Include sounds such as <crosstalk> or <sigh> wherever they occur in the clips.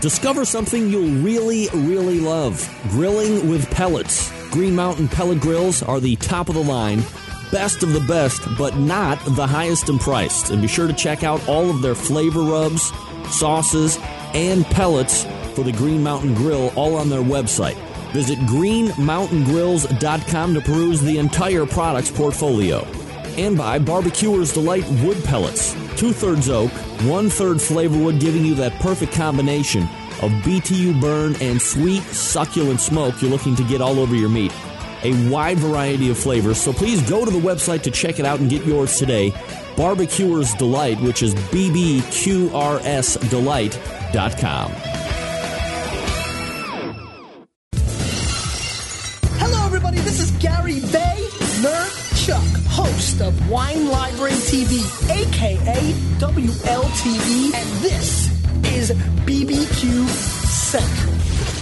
Discover something you'll really, really love grilling with pellets. Green Mountain pellet grills are the top of the line, best of the best, but not the highest in price. And be sure to check out all of their flavor rubs, sauces, and pellets for the Green Mountain Grill all on their website. Visit greenmountaingrills.com to peruse the entire products portfolio. And by Barbecuers Delight Wood Pellets. Two thirds oak, one third flavor wood, giving you that perfect combination of BTU burn and sweet, succulent smoke you're looking to get all over your meat. A wide variety of flavors, so please go to the website to check it out and get yours today. Barbecuers Delight, which is bbqrsdelight.com. WLTV, and this is BBQ Central.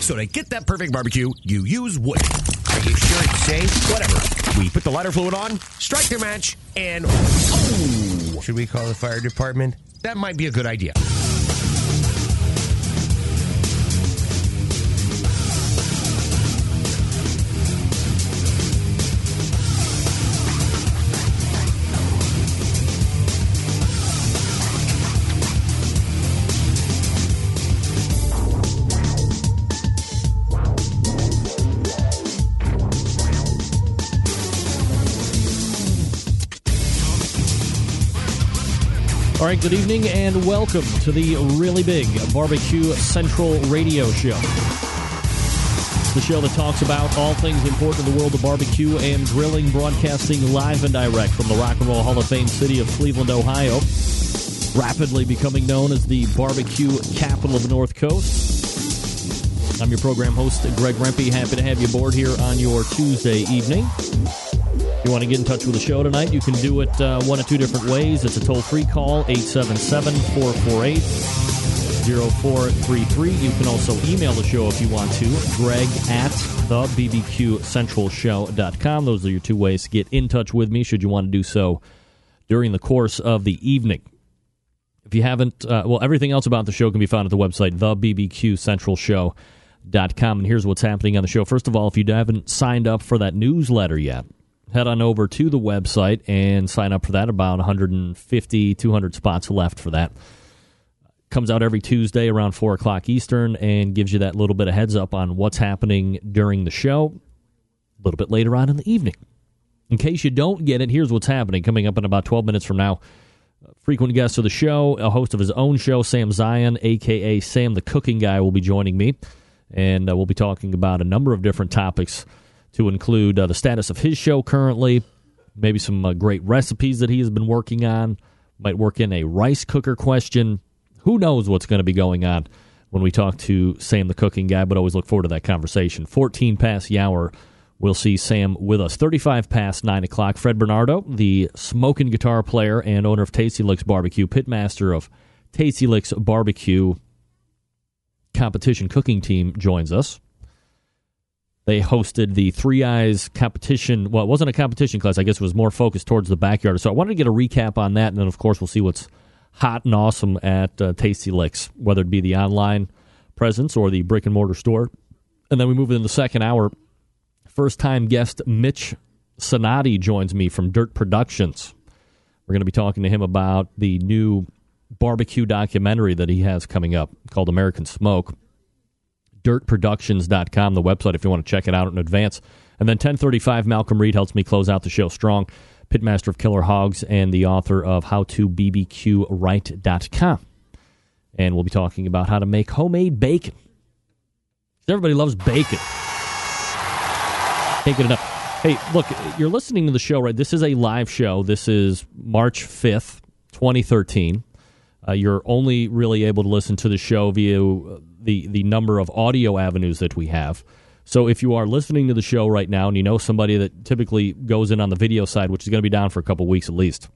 So to get that perfect barbecue, you use wood. Are you sure it's safe? Whatever. We put the lighter fluid on, strike the match, and oh! Should we call the fire department? That might be a good idea. Right, good evening and welcome to the really big Barbecue Central radio show. The show that talks about all things important in the world of barbecue and grilling, broadcasting live and direct from the Rock and Roll Hall of Fame city of Cleveland, Ohio. Rapidly becoming known as the barbecue capital of the North Coast. I'm your program host, Greg Rempe. Happy to have you aboard here on your Tuesday evening. You want to get in touch with the show tonight, you can do it uh, one of two different ways. It's a toll free call, 877 448 0433. You can also email the show if you want to, greg at the bbqcentralshow.com. Those are your two ways to get in touch with me should you want to do so during the course of the evening. If you haven't, uh, well, everything else about the show can be found at the website, thebbqcentralshow.com. And here's what's happening on the show. First of all, if you haven't signed up for that newsletter yet, head on over to the website and sign up for that. About 150, 200 spots left for that. Comes out every Tuesday around 4 o'clock Eastern and gives you that little bit of heads up on what's happening during the show a little bit later on in the evening. In case you don't get it, here's what's happening. Coming up in about 12 minutes from now, frequent guest of the show, a host of his own show, Sam Zien, a.k.a. Sam the Cooking Guy, will be joining me. And uh, we'll be talking about a number of different topics to include uh, the status of his show currently, maybe some uh, great recipes that he has been working on, might work in a rice cooker question. Who knows what's going to be going on when we talk to Sam the Cooking Guy, but always look forward to that conversation. 14 past the hour we'll see Sam with us. 35 past 9 o'clock. Fred Bernardo, the smoking guitar player and owner of Tasty Licks Barbecue, pitmaster of Tasty Licks Barbecue competition cooking team, joins us. They hosted the 3-Eyz competition. Well, it wasn't a competition class. I guess it was more focused towards the backyard. So I wanted to get a recap on that, and then, of course, we'll see what's hot and awesome at uh, Tasty Licks, whether it be the online presence or the brick and mortar store. And then we move in the second hour. First time guest Mitch Sonati joins me from Dirt Productions. We're going to be talking to him about the new barbecue documentary that he has coming up called American Smoke. DirtProductions.com, the website, if you want to check it out in advance. And then 1035, Malcolm Reed helps me close out the show strong. Pitmaster of Killer Hogs and the author of How to bbq HowToBBQRight.com. And we'll be talking about how to make homemade bacon. Everybody loves bacon. Can't get enough. Hey, look, you're listening to the show, right? This is a live show. This is March 5th, 2013. Uh, you're only really able to listen to the show via the, the number of audio avenues that we have. So if you are listening to the show right now and you know somebody that typically goes in on the video side, which is going to be down for a couple weeks at least,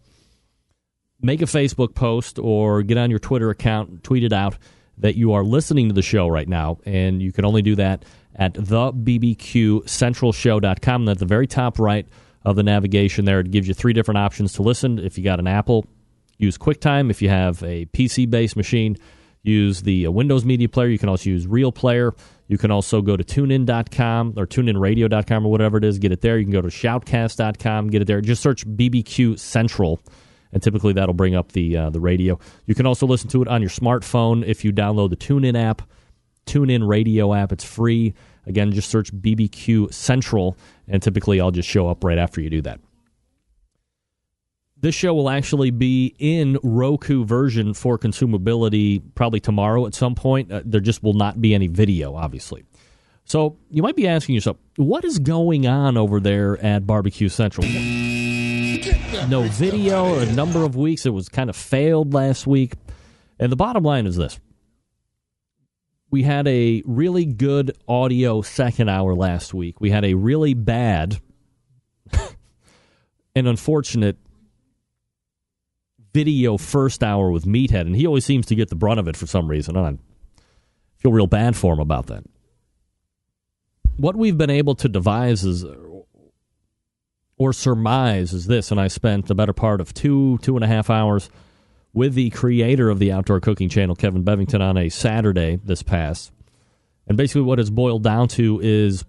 make a Facebook post or get on your Twitter account, tweet it out that you are listening to the show right now. And you can only do that at thebbqcentralshow.com. And at the very top right of the navigation there, it gives you three different options to listen. If you got an Apple, use QuickTime. If you have a PC based machine, use the uh, Windows Media Player. You can also use Real Player. You can also go to tunein.com or tuneinradio.com or whatever it is, get it there. You can go to shoutcast.com, get it there. Just search BBQ Central, and typically that'll bring up the uh, the radio. You can also listen to it on your smartphone if you download the TuneIn app, TuneIn Radio app. It's free. Again, just search BBQ Central, and typically I'll just show up right after you do that. This show will actually be in Roku version for consumability probably tomorrow at some point. Uh, there just will not be any video, obviously. So you might be asking yourself, what is going on over there at Barbecue Central? No video, a number of weeks. It was kind of failed last week. And the bottom line is this we had a really good audio second hour last week. We had a really bad <laughs> and unfortunate video first hour with Meathead, and he always seems to get the brunt of it for some reason. I feel real bad for him about that. What we've been able to devise is, or surmise, is this, and I spent the better part of two, two and a half hours with the creator of the Outdoor Cooking Channel, Kevin Bevington, on a Saturday this past. And basically, what it's boiled down to is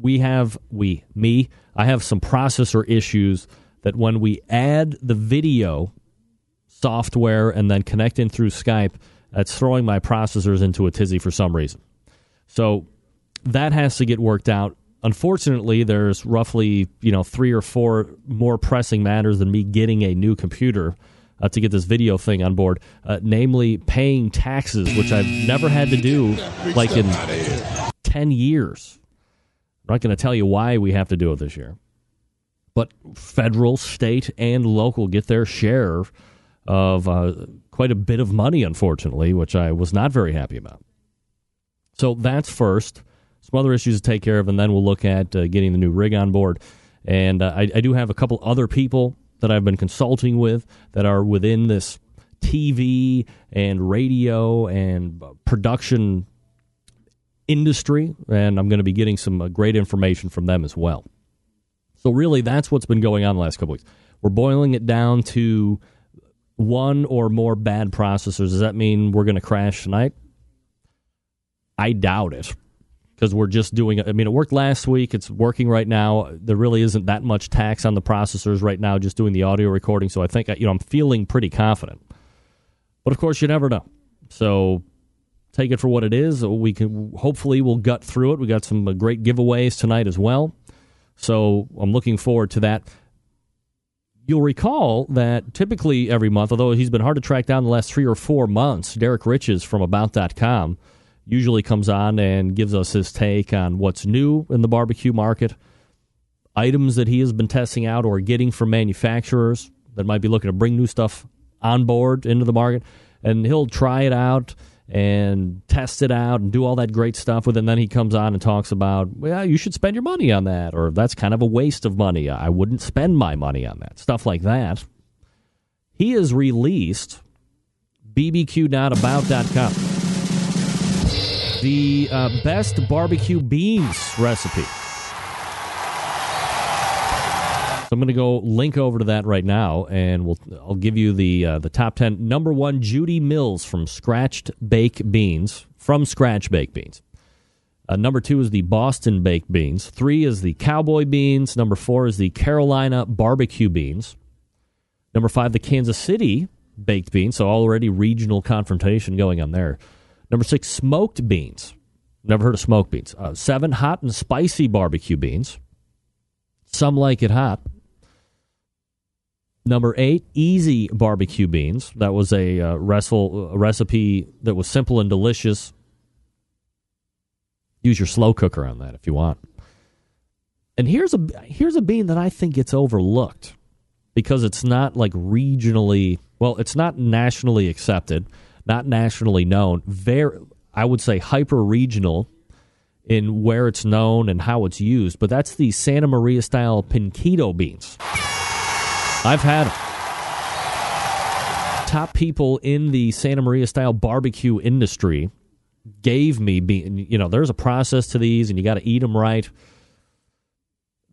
we have, we, me, I have some processor issues that when we add the video software and then connect in through Skype, that's throwing my processors into a tizzy for some reason. So that has to get worked out. Unfortunately, there's roughly you know three or four more pressing matters than me getting a new computer uh, to get this video thing on board. Uh, namely, paying taxes, which I've never had to do like in ten years. I'm not going to tell you why we have to do it this year, but federal, state, and local get their share of uh, quite a bit of money, unfortunately, which I was not very happy about. So that's first. Some other issues to take care of, and then we'll look at uh, getting the new rig on board. And uh, I, I, do have a couple other people that I've been consulting with that are within this TV and radio and uh, production industry, and I'm going to be getting some uh, great information from them as well. So, really, that's what's been going on the last couple weeks. We're boiling it down to one or more bad processors, does that mean we're going to crash tonight? I doubt it because we're just doing. I mean, it worked last week. It's working right now. There really isn't that much tax on the processors right now, just doing the audio recording. So I think, you know, I'm feeling pretty confident. But of course, you never know. So take it for what it is. We can hopefully we'll gut through it. We got some uh, great giveaways tonight as well. So I'm looking forward to that you'll recall that typically every month, although he's been hard to track down the last three or four months, Derrick Riches from About.com usually comes on and gives us his take on what's new in the barbecue market, items that he has been testing out or getting from manufacturers that might be looking to bring new stuff on board into the market. And he'll try it out and test it out and do all that great stuff with it. And then he comes on and talks about, well, you should spend your money on that, or that's kind of a waste of money. I wouldn't spend my money on that. Stuff like that. He has released bbq.about.com. The uh, best barbecue beans recipe. So I'm going to go link over to that right now, and we'll I'll give you the uh, the top ten. Number one, Judy Mills from Scratched Bake Beans from Scratch Bake Beans. Uh, number two is the Boston Baked Beans. Three is the Cowboy Beans. Number four is the Carolina Barbecue Beans. Number five, the Kansas City Baked Beans. So already regional confrontation going on there. Number six, smoked beans. Never heard of smoked beans. Uh, seven, hot and spicy barbecue beans. Some like it hot. Number eight, easy barbecue beans. That was a, uh, wrestle, a recipe that was simple and delicious. Use your slow cooker on that if you want. And here's a here's a bean that I think gets overlooked because it's not like regionally well, it's not nationally accepted, not nationally known. Very, I would say hyper regional in where it's known and how it's used. But that's the Santa Maria style pinquito beans. I've had them. Top people in the Santa Maria style barbecue industry gave me bean. You know, there's a process to these, and you got to eat them right.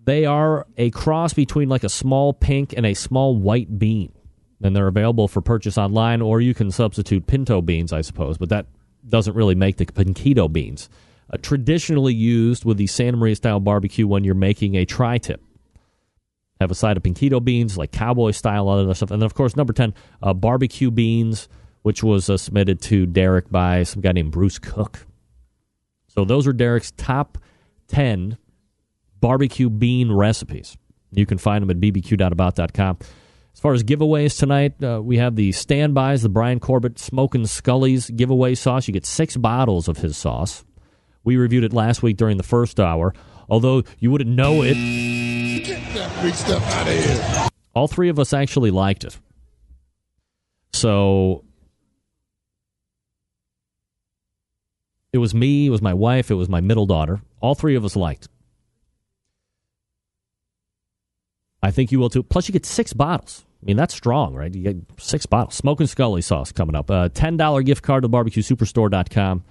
They are a cross between like a small pink and a small white bean. And they're available for purchase online, or you can substitute pinto beans, I suppose, but that doesn't really make the pinquito beans. Uh, traditionally used with the Santa Maria style barbecue when you're making a tri tip have a side of pinquito beans, like cowboy style, all that stuff. And then, of course, number 10, uh, barbecue beans, which was uh, submitted to Derrick by some guy named Bruce Cook. So those are Derrick's top 10 barbecue bean recipes. You can find them at bbq.about.com. As far as giveaways tonight, uh, we have the standbys, the Brian Corbett Smoking Scully's giveaway sauce. You get six bottles of his sauce. We reviewed it last week during the first hour. Although you wouldn't know it, Get that big stuff out of here. all three of us actually liked it. So it was me, it was my wife, it was my middle daughter. All three of us liked. I think you will too. Plus, you get six bottles. I mean, that's strong, right? You get six bottles. Smoking Scully sauce coming up. A $10 gift card to barbecuesuperstore.com.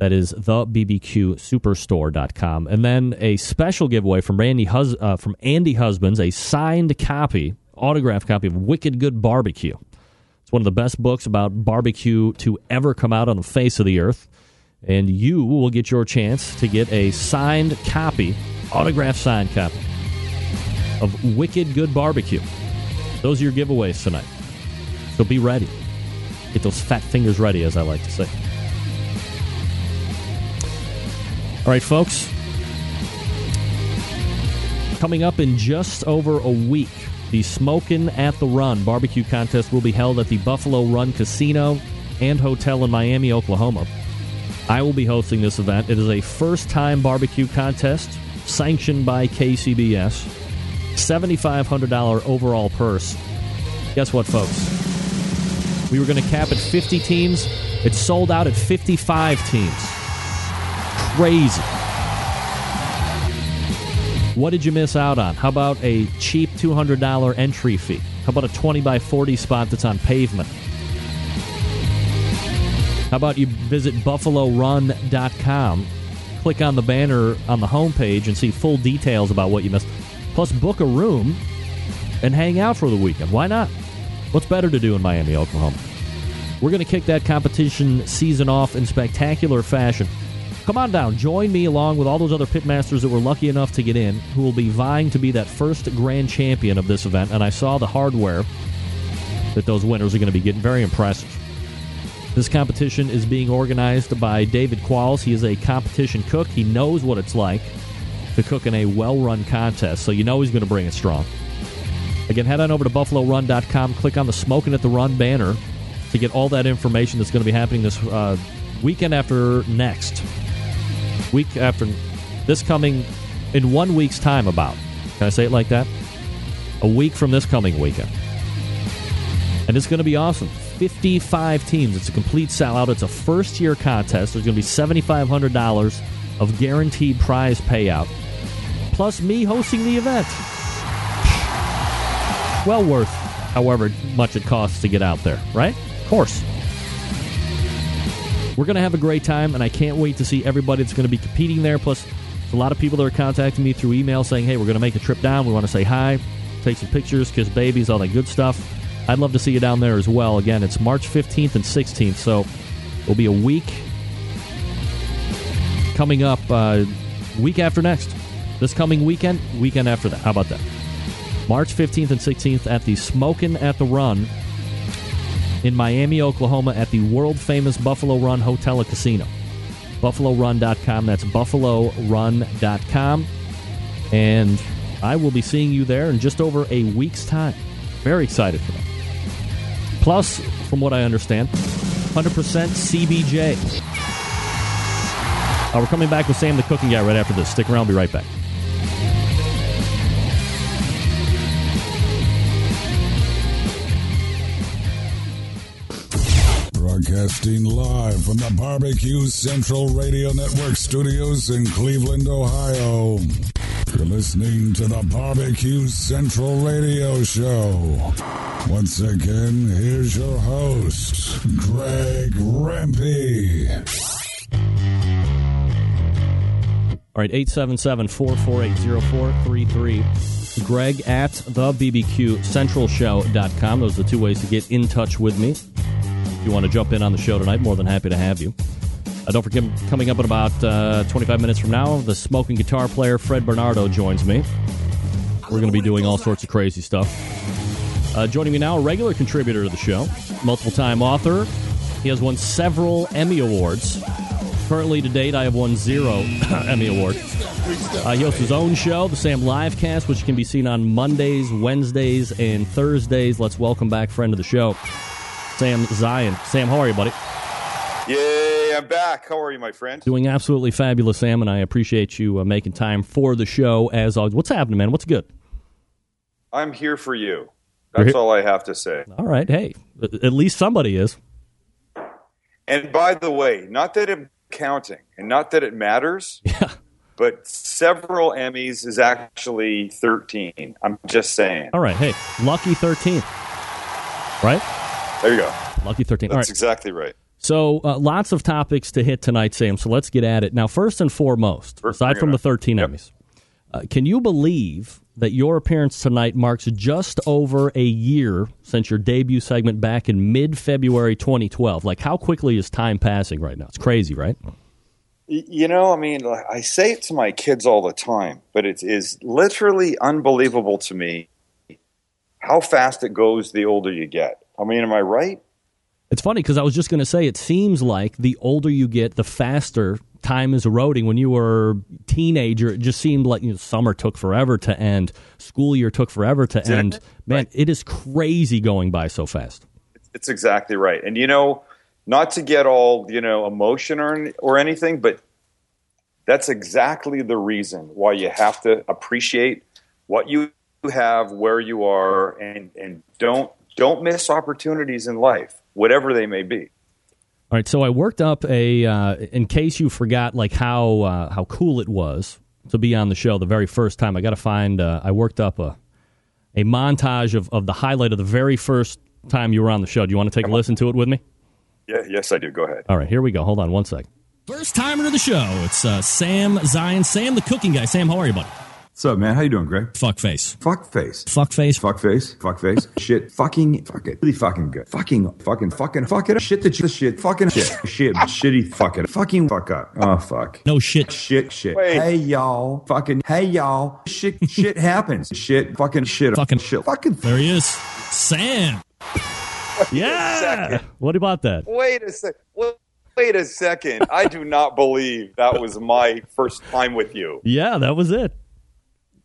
That is the bbqsuperstore.com. And then a special giveaway from Randy Hus- uh, from Andy Husbands, a signed copy, autographed copy of Wicked Good Barbecue. It's one of the best books about barbecue to ever come out on the face of the earth. And you will get your chance to get a signed copy, autographed signed copy of Wicked Good Barbecue. Those are your giveaways tonight. So be ready. Get those fat fingers ready, as I like to say. All right, folks. Coming up in just over a week, the Smokin' at the Run barbecue contest will be held at the Buffalo Run Casino and Hotel in Miami, Oklahoma. I will be hosting this event. It is a first time barbecue contest sanctioned by KCBS. $7,500 overall purse. Guess what, folks? We were going to cap at 50 teams. It sold out at 55 teams. Crazy. What did you miss out on? How about a cheap $200 entry fee? How about a 20 by 40 spot that's on pavement? How about you visit buffalorun.com, click on the banner on the homepage, and see full details about what you missed? Plus, book a room and hang out for the weekend. Why not? What's better to do in Miami, Oklahoma? We're going to kick that competition season off in spectacular fashion. Come on down. Join me along with all those other pitmasters that were lucky enough to get in, who will be vying to be that first grand champion of this event. And I saw the hardware that those winners are going to be getting. Very impressive. This competition is being organized by David Qualls. He is a competition cook. He knows what it's like to cook in a well run contest, so you know he's going to bring it strong. Again, head on over to buffalorun.com, click on the Smoking at the Run banner to get all that information that's going to be happening this uh, weekend after next. Week after this coming in one week's time, about. Can I say it like that? A week from this coming weekend. And it's going to be awesome. 55 teams. It's a complete sellout. It's a first year contest. There's going to be $7,500 of guaranteed prize payout, plus me hosting the event. Well worth however much it costs to get out there, right? Of course. We're going to have a great time, and I can't wait to see everybody that's going to be competing there. Plus, a lot of people that are contacting me through email saying, hey, we're going to make a trip down. We want to say hi, take some pictures, kiss babies, all that good stuff. I'd love to see you down there as well. Again, it's March 15th and 16th, so it'll be a week coming up, uh, week after next. This coming weekend, weekend after that. How about that? March 15th and 16th at the Smokin' at the Run in Miami, Oklahoma at the world famous Buffalo Run Hotel and Casino. BuffaloRun.com. That's BuffaloRun.com. And I will be seeing you there in just over a week's time. Very excited for that. Plus, from what I understand, 100% CBJ. Uh, we're coming back with Sam the Cooking Guy right after this. Stick around, I'll be right back. Broadcasting live from the Barbecue Central Radio Network studios in Cleveland, Ohio. You're listening to the Barbecue Central Radio Show. Once again, here's your host, Greg Rempe. All right, 877 448 0433. Greg at the BBQ Central Show.com. Those are the two ways to get in touch with me. If you want to jump in on the show tonight, more than happy to have you. Uh, don't forget, coming up in about uh, 25 minutes from now, the smoking guitar player Fred Bernardo joins me. We're going to be doing all sorts of crazy stuff. Uh, joining me now, a regular contributor to the show, multiple time author. He has won several Emmy Awards. Currently, to date, I have won zero <coughs> Emmy Awards. Uh, he hosts his own show, the Sam Livecast, which can be seen on Mondays, Wednesdays, and Thursdays. Let's welcome back friend of the show, Sam Zien. Sam, how are you, buddy? Yay, I'm back. How are you, my friend? Doing absolutely fabulous, Sam, and I appreciate you uh, making time for the show as always. What's happening, man? What's good? I'm here for you. That's all I have to say. All right, hey, at least somebody is. And by the way, not that I'm counting and not that it matters, <laughs> Yeah. but several Emmys is actually 13. I'm just saying. All right, hey, lucky 13. Right? There you go. Lucky 13. That's right. exactly right. So, uh, lots of topics to hit tonight, Sam. So, let's get at it. Now, first and foremost, First, aside from the 13 Yep. Emmys, uh, can you believe that your appearance tonight marks just over a year since your debut segment back in mid February 2012? Like, how quickly is time passing right now? It's crazy, right? You know, I mean, I say it to my kids all the time, but it is literally unbelievable to me how fast it goes the older you get. I mean, am I right? It's funny because I was just going to say it seems like the older you get, the faster time is eroding. When you were a teenager, it just seemed like you know, summer took forever to end, school year took forever to Didn't end. Man, Right. it is crazy going by so fast. It's exactly right. And you know, not to get all you know emotion or or anything, but that's exactly the reason why you have to appreciate what you have, where you are, and and don't don't miss opportunities in life, whatever they may be. All right, so I worked up a. Uh, in case you forgot, like how uh, how cool it was to be on the show the very first time. I got to find. Uh, I worked up a a montage of, of the highlight of the very first time you were on the show. Do you want to take a listen to it with me? Yeah, yes, I do. Go ahead. All right, here we go. Hold on one sec. First timer to the show. It's uh, Sam Zien, Sam the cooking guy. Sam, how are you, buddy? What's up, man? How you doing, Greg? Fuck face. Fuck face. Fuck face. Fuck face. Fuck face. <laughs> shit. Fucking. Fuck it. Really fucking good. Fucking. Fucking. Fucking. Fuck it. up. Shit. The shit. shit. Fucking shit. Shit. Shitty. Fuck it. Fucking. Fuck up. Oh fuck. No shit. Shit. Shit. Wait. Hey y'all. Fucking. Hey y'all. Shit. <laughs> Shit happens. Shit. Fucking shit. Fucking- shit. Fucking. There he is. Sam. Yeah. What about that? Wait a sec. Wait, wait a second. I do not believe that was my first time with you. Yeah, that was it.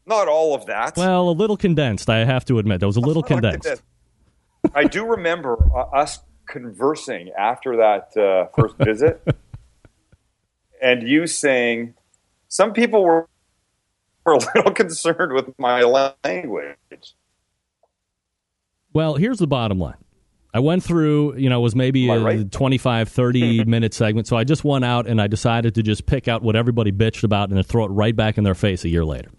Not all of that. Well, a little condensed, I have to admit. That was a little at condensed. I do remember uh, us conversing after that uh, first visit, <laughs> and you saying some people were, were a little <laughs> concerned with my language. Well, here's the bottom line. I went through, you know, it was maybe a right? 25, 30 <laughs> minute segment. So I just went out and I decided to just pick out what everybody bitched about and then throw it right back in their face a year later.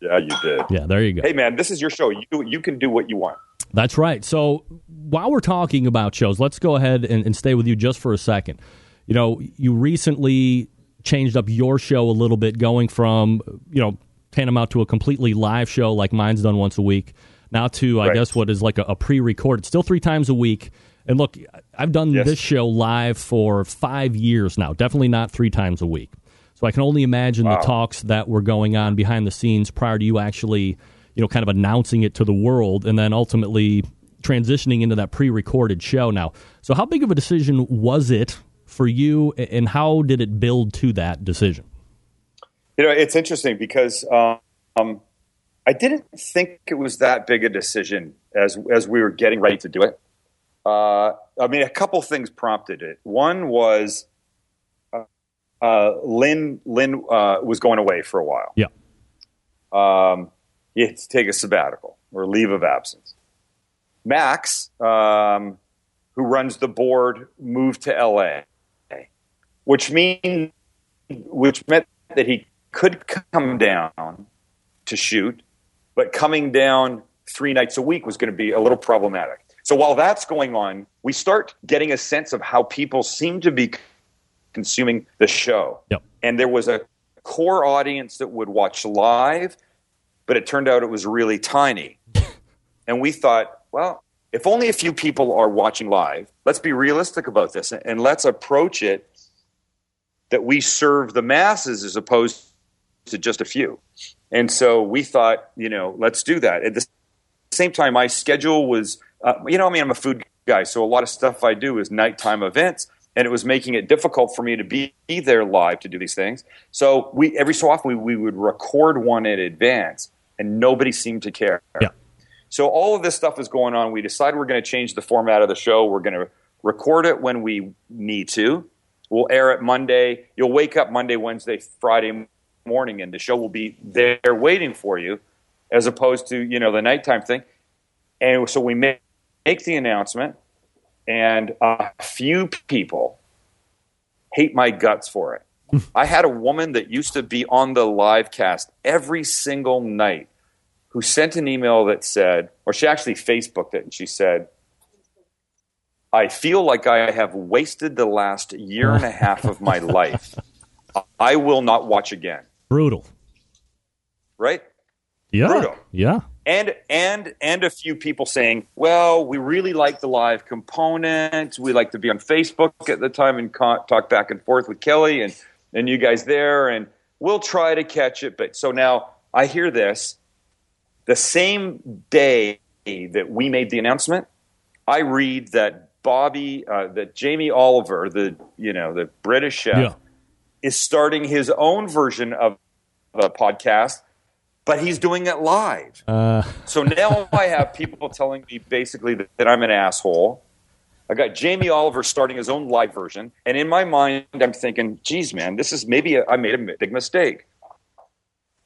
Yeah, you did. Yeah, there you go. Hey, man, this is your show. You you can do what you want. That's right. So while we're talking about shows, let's go ahead and, and stay with you just for a second. You know, you recently changed up your show a little bit, going from, you know, tantamount to a completely live show like mine's done once a week, now to, I guess, what is like a, a pre recorded, still three times a week. And look, I've done Yes. this show live for five years now, definitely not three times a week. So I can only imagine the talks that were going on behind the scenes prior to you actually, you know, kind of announcing it to the world and then ultimately transitioning into that pre-recorded show now. So how big of a decision was it for you and how did it build to that decision? You know, it's interesting because um, I didn't think it was that big a decision as as we were getting ready to do it. Uh, I mean, a couple things prompted it. One was uh, Lynn. Lynn uh, was going away for a while. Yeah. Um, he had to take a sabbatical or leave of absence. Max, um, who runs the board, moved to LA, which mean which meant that he could come down to shoot, but coming down three nights a week was going to be a little problematic. So while that's going on, we start getting a sense of how people seem to be consuming the show. Yep. And there was a core audience that would watch live, but it turned out it was really tiny. <laughs> and we thought, well, if only a few people are watching live, let's be realistic about this and let's approach it that we serve the masses as opposed to just a few. And so we thought, you know, let's do that. At the same time, my schedule was, uh, you know, I mean, I'm a food guy, so a lot of stuff I do is nighttime events, and it was making it difficult for me to be, be there live to do these things. So we every so often we, we would record one in advance, and nobody seemed to care. Yeah. So all of this stuff is going on. We decided we're going to change the format of the show. We're going to record it when we need to. We'll air it Monday. You'll wake up Monday, Wednesday, Friday morning, and the show will be there waiting for you, as opposed to you know the nighttime thing. And so we make, make the announcement, and a few people hate my guts for it. <laughs> I had a woman that used to be on the live cast every single night who sent an email that said, or she actually Facebooked it, and she said, I feel like I have wasted the last year and a <laughs> half of my life. I will not watch again. Brutal. Right? Yeah. Brutal. Yeah. And and and a few people saying, "Well, we really like the live component. We like to be on Facebook at the time and co- talk back and forth with Kelly and and you guys there, and we'll try to catch it." But so now I hear this the same day that we made the announcement. I read that Bobby, uh, that Jamie Oliver, the you know the British chef, Yeah. is starting his own version of a podcast, but he's doing it live. Uh, <laughs> So now I have people telling me basically that, that I'm an asshole. I got Jamie Oliver starting his own live version, and in my mind, I'm thinking, "Geez, man, this is maybe a, I made a big mistake."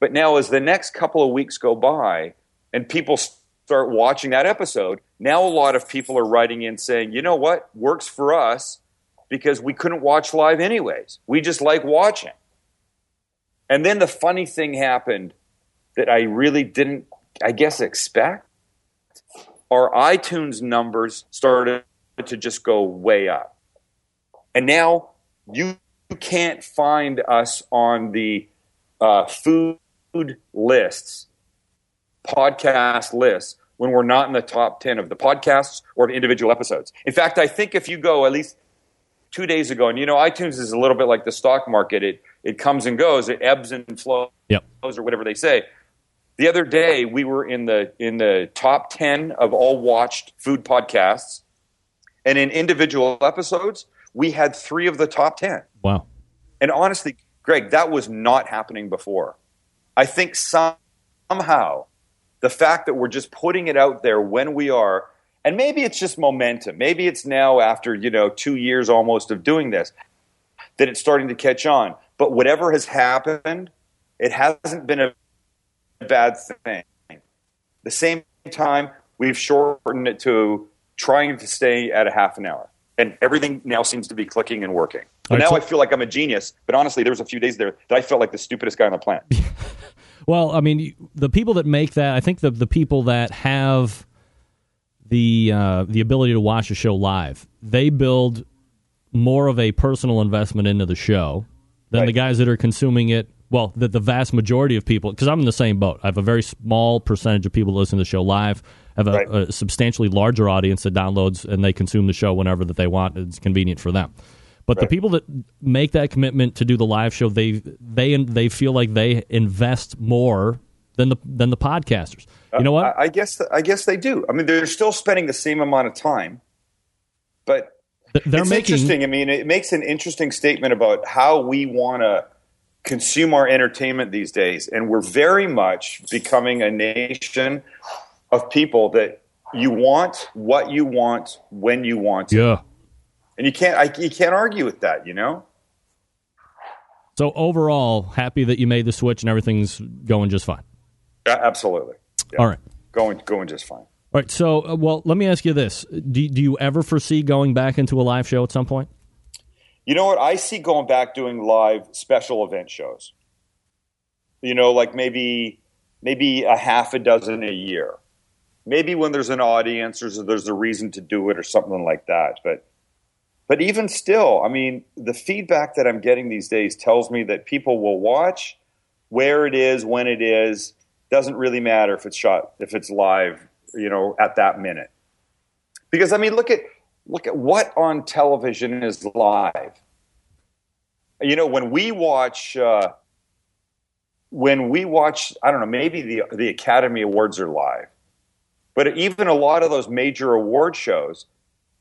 But now, as the next couple of weeks go by, and people start watching that episode, now a lot of people are writing in saying, "You know what works for us because we couldn't watch live anyways. We just like watching." And then the funny thing happened that I really didn't, I guess, expect. Our iTunes numbers started to just go way up. And now you can't find us on the uh, food lists, podcast lists, when we're not in the top 10 of the podcasts or of individual episodes. In fact, I think if you go at least two days ago, and you know, iTunes is a little bit like the stock market, it, it comes and goes, it ebbs and flows yep. or whatever they say. The other day, we were in the in the top ten of all watched food podcasts, and in individual episodes, we had three of the top ten. Wow. And honestly, Greg, that was not happening before. I think some, somehow the fact that we're just putting it out there when we are, and maybe it's just momentum. Maybe it's now after you know two years almost of doing this that it's starting to catch on. But whatever has happened, it hasn't been a bad thing. The same time, we've shortened it to trying to stay at a half an hour. And everything now seems to be clicking and working. Right, now so- I feel like I'm a genius. But honestly, there was a few days there that I felt like the stupidest guy on the planet. <laughs> Well, I mean, the people that make that, I think the the people that have the uh, the ability to watch a show live, they build more of a personal investment into the show than the guys that are consuming it. Well, the, the vast majority of people, because I'm in the same boat. I have a very small percentage of people that listen to the show live. I have a, Right. a substantially larger audience that downloads and they consume the show whenever that they want. It's convenient for them. But the people that make that commitment to do the live show, they they they feel like they invest more than the than the podcasters. Uh, you know what? I, I guess I guess they do. I mean, they're still spending the same amount of time, but Th- They're it's making interesting. I mean, it makes an interesting statement about how we want to consume our entertainment these days, and we're very much becoming a nation of people that you want what you want when you want it, yeah. and you can't. I, you can't argue with that. You know. So overall, happy that you made the switch and everything's going just fine. A- Absolutely. Yeah. All right. Going going just fine. All right. So, uh, well, let me ask you this: do, do you ever foresee going back into a live show at some point? You know what? I see going back doing live special event shows. You know, like maybe maybe a half a dozen a year. Maybe when there's an audience or there's a reason to do it or something like that. But but even still, I mean, the feedback that I'm getting these days tells me that people will watch where it is, when it is, doesn't really matter if it's shot if it's live, you know, at that minute. Because I mean, look at look at what on television is live. You know, when we watch, uh, when we watch, I don't know, maybe the the Academy Awards are live, but even a lot of those major award shows,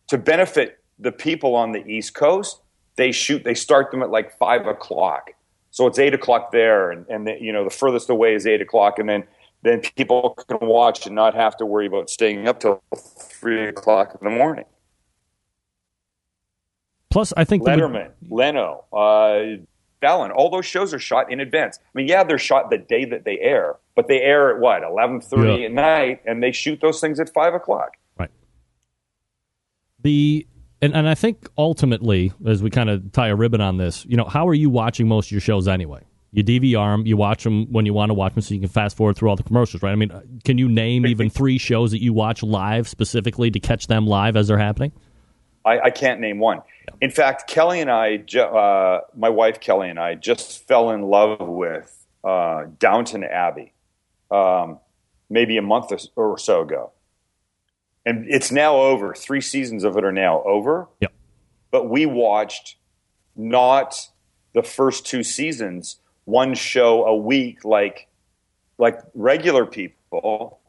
to benefit the people on the East Coast, they shoot, they start them at like five o'clock. So it's eight o'clock there, and, and the, you know the furthest away is eight o'clock, and then then people can watch and not have to worry about staying up till three o'clock in the morning. Plus, I think Letterman, Leno, uh, Fallon, all those shows are shot in advance. I mean, yeah, they're shot the day that they air, but they air at what eleven thirty Yeah. at night, and they shoot those things at five o'clock. Right. The and, and I think ultimately, as we kind of tie a ribbon on this, you know, how are you watching most of your shows anyway? You DVR them, you watch them when you want to watch them, so you can fast forward through all the commercials, right? I mean, can you name even three shows that you watch live specifically to catch them live as they're happening? I, I can't name one. In fact, Kelly and I, uh, my wife Kelly and I, just fell in love with uh, Downton Abbey, um, maybe a month or- so ago, and it's now over. Three seasons of it are now over. Yep. But we watched not the first two seasons, one show a week, like like regular people.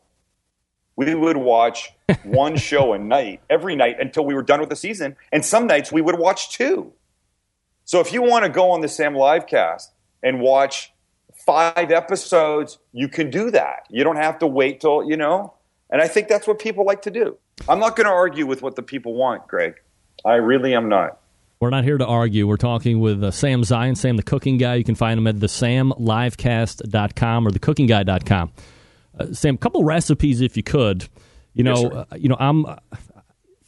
We would watch <laughs> one show a night every night until we were done with the season, and some nights we would watch two. So if you want to go on the Sam Livecast and watch five episodes, you can do that. You don't have to wait till you know. And I think that's what people like to do. I'm not going to argue with what the people want, Greg. I really am not. We're not here to argue. We're talking with uh, Sam Zien, Sam the cooking guy. You can find him at thesamlivecast.com or thecookingguy.com. Uh, Sam, a couple recipes if you could. You know, Yes, uh, you know, I'm uh,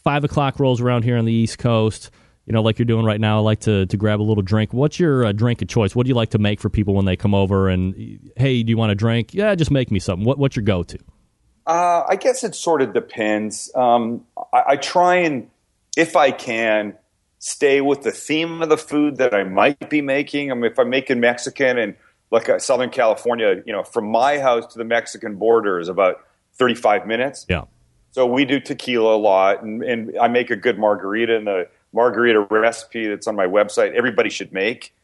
five o'clock rolls around here on the East Coast. You know, like you're doing right now. I like to to grab a little drink. What's your uh, drink of choice? What do you like to make for people when they come over? And hey, do you want a drink? Yeah, just make me something. What, what's your go to? Uh, I guess it sort of depends. Um, I, I try and, if I can, stay with the theme of the food that I might be making. I mean, if I'm making Mexican and like uh, Southern California, you know, from my house to the Mexican border is about 35 minutes. Yeah. So we do tequila a lot, and, and I make a good margarita. And the margarita recipe that's on my website, everybody should make.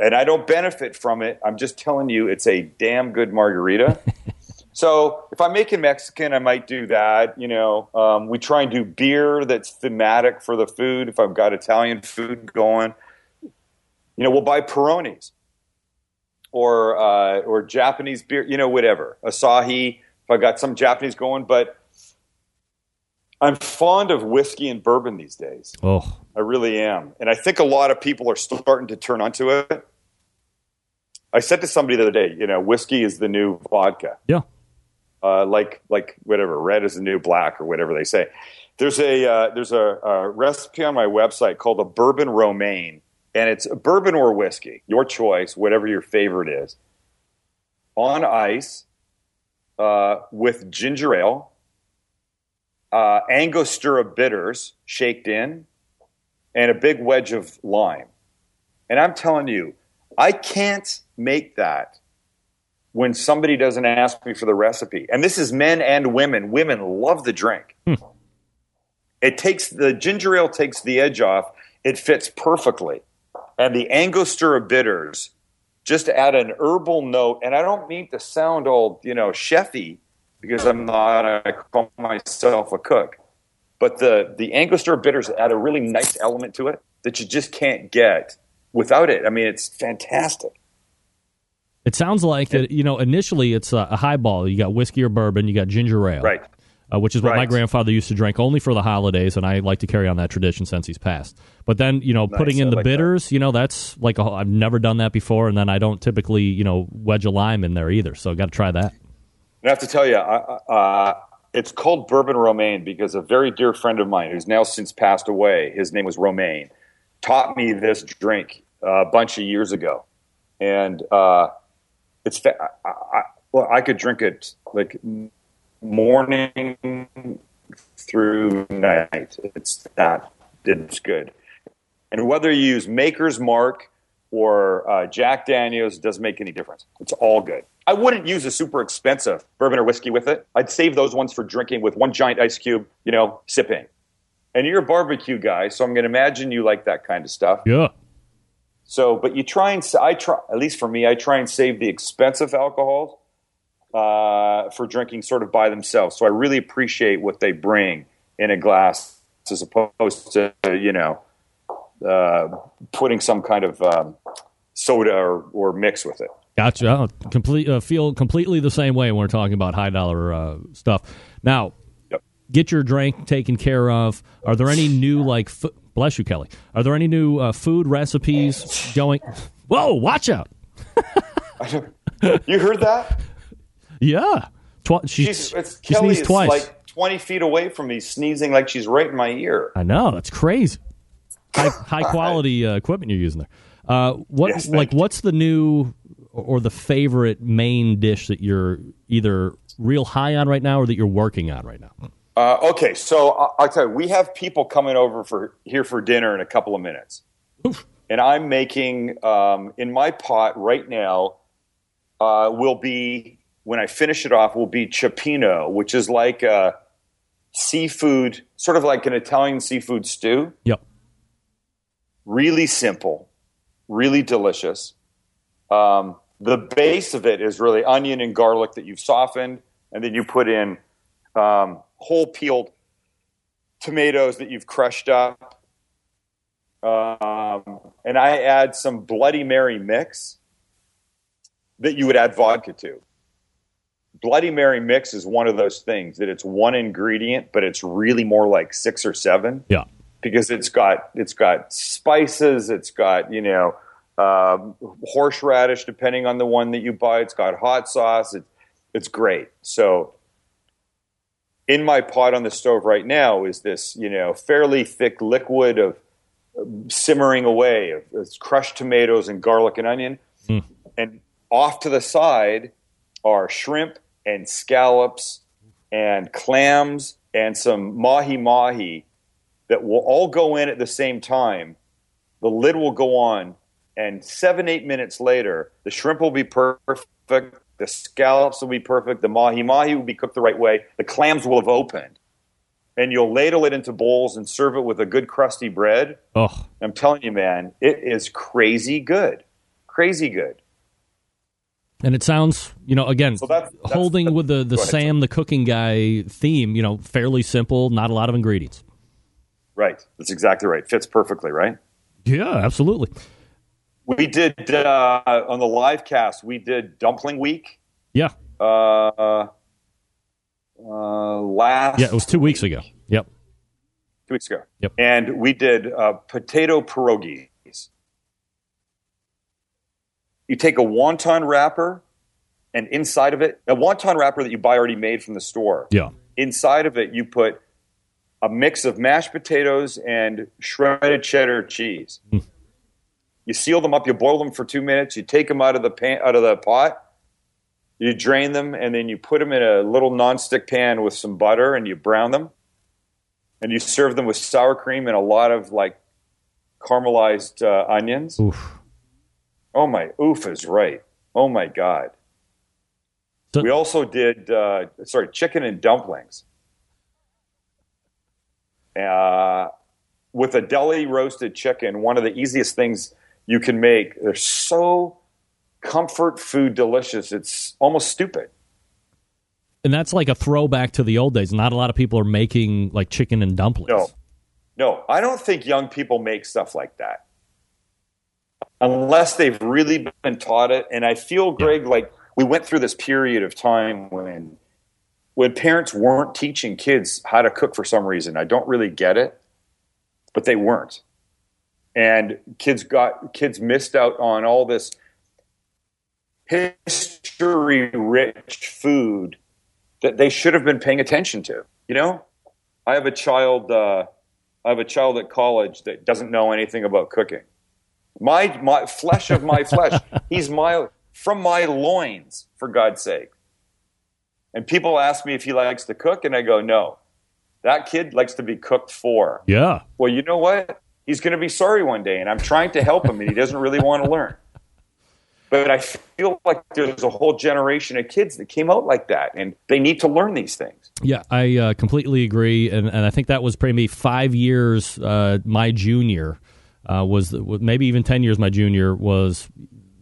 And I don't benefit from it. I'm just telling you, it's a damn good margarita. <laughs> so if I'm making Mexican, I might do that. You know, um, we try and do beer that's thematic for the food. If I've got Italian food going, you know, we'll buy Peronis or uh, or Japanese beer. You know, whatever Asahi. If I got some Japanese going, but I'm fond of whiskey and bourbon these days. Oh, I really am. And I think a lot of people are starting to turn onto it. I said to somebody the other day, you know, whiskey is the new vodka. yeah. uh, like like whatever red is the new black or whatever they say. There's a uh, there's a, a recipe on my website called a bourbon romaine, and it's bourbon or whiskey, your choice, whatever your favorite is, on ice uh, with ginger ale, uh, Angostura bitters shaked in, and a big wedge of lime. And I'm telling you, I can't make that when somebody doesn't ask me for the recipe. And this is men and women. Women love the drink. It takes the ginger ale takes the edge off. It fits perfectly. And the Angostura bitters just add an herbal note. And I don't mean to sound all, you know, chefy because I'm not, I call myself a cook. But the, the Angostura bitters add a really nice element to it that you just can't get without it. I mean, it's fantastic. It sounds like that. You know, initially it's a, a highball. You got whiskey or bourbon. You got ginger ale, Right. Uh, which is what my grandfather used to drink only for the holidays, and I like to carry on that tradition since he's passed. But then, you know, putting in I the like that. bitters, you know, that's like a, I've never done that before, and then I don't typically, you know, wedge a lime in there either. So I've got to try that. And I have to tell you, I- I- uh, it's called bourbon romaine because a very dear friend of mine, who's now since passed away, his name was Romaine, taught me this drink uh, a bunch of years ago, and uh, it's fa- I, I, well, I could drink it like morning through night. It's that it's good, and whether you use Maker's Mark or uh, Jack Daniels doesn't make any difference. It's all good. I wouldn't use a super expensive bourbon or whiskey with it. I'd save those ones for drinking with one giant ice cube, you know, sipping. And you're a barbecue guy, so I'm going to imagine you like that kind of stuff. Yeah. So, but you try and I try at least for me, I try and save the expensive alcohols uh, for drinking sort of by themselves. So I really appreciate what they bring in a glass as opposed to you know uh, putting some kind of um, soda or, or mix with it. Gotcha. Oh, complete. Uh, feel completely the same way when we're talking about high dollar uh, stuff. Now, Yep. get your drink taken care of. Are there any new like? Fu- bless you, Kelly. Are there any new uh, food recipes going? Whoa! Watch out. <laughs> You heard that? Yeah. Twi- she, She's, it's she Kelly sneezed twice. like 20 feet away from me, sneezing like she's right in my ear. I know that's crazy. High, <laughs> high quality uh, equipment you're using there. Uh, what Yes, like what's the new or the favorite main dish that you're either real high on right now or that you're working on right now? Uh, okay, so I- I'll tell you, we have people coming over for here for dinner in a couple of minutes, and I'm making um, in my pot right now. Uh, will be when I finish it off. Will be cioppino, which is like a seafood, sort of like an Italian seafood stew. Yep. Really simple, really delicious. Um, the base of it is really onion and garlic that you've softened, and then you put in um, whole peeled tomatoes that you've crushed up. Um, and I add some Bloody Mary mix that you would add vodka to. Bloody Mary mix is one of those things that it's one ingredient, but it's really more like six or seven Yeah. because it's got it's got spices, it's got you know um, horseradish depending on the one that you buy. It's got hot sauce. It's it's great. So in my pot on the stove right now is this you know fairly thick liquid of simmering away of of crushed tomatoes and garlic and onion, and off to the side are shrimp and scallops and clams and some mahi mahi that will all go in at the same time. The lid will go on, and seven, eight minutes later, the shrimp will be perfect. The scallops will be perfect. The mahi mahi will be cooked the right way. The clams will have opened. And you'll ladle it into bowls and serve it with a good crusty bread. Oh, I'm telling you, man, it is crazy good. Crazy good. And it sounds, you know, again, So that's- that's- holding with the the Go ahead, Sam the cooking guy theme. You know, fairly simple, not a lot of ingredients. Right. That's exactly right. Fits perfectly, right? Yeah, absolutely. We did uh, on the live cast. We did dumpling week Yeah, uh, uh, last. yeah. It was two weeks ago. Yep. Two weeks ago. Yep. And we did uh, potato pierogies. You take a wonton wrapper and inside of it, a wonton wrapper that you buy already made from the store. Yeah. Inside of it, you put a mix of mashed potatoes and shredded cheddar cheese. You seal them up. You boil them for two minutes. You take them out of the pan, out of the pot. You drain them, and then you put them in a little nonstick pan with some butter, and you brown them. And you serve them with sour cream and a lot of like caramelized uh, onions. Oof. Oh my, oof is right. Oh my god. So- we also did uh, sorry chicken and dumplings. Uh, with a deli roasted chicken, one of the easiest things you can make. They're so comfort food delicious. It's almost stupid. And that's like a throwback to the old days. Not a lot of people are making like chicken and dumplings. No, no, I don't think young people make stuff like that unless they've really been taught it. And I feel, Greg, like we went through this period of time when when parents weren't teaching kids how to cook for some reason. I don't really get it, but they weren't, and kids got kids missed out on all this history rich food that they should have been paying attention to. You know, I have a child. Uh, I have a child at college that doesn't know anything about cooking. My my flesh of my flesh. <laughs> He's my from my loins, for God's sake. And people ask me if he likes to cook, and I go, no. That kid likes to be cooked for. Yeah. Well, you know what? He's going to be sorry one day, and I'm trying to help him, and he doesn't really want to learn. But I feel like there's a whole generation of kids that came out like that, and they need to learn these things. Yeah, I uh, completely agree, and, and I think that was probably five years. Uh, my junior uh, was maybe even ten years. My junior was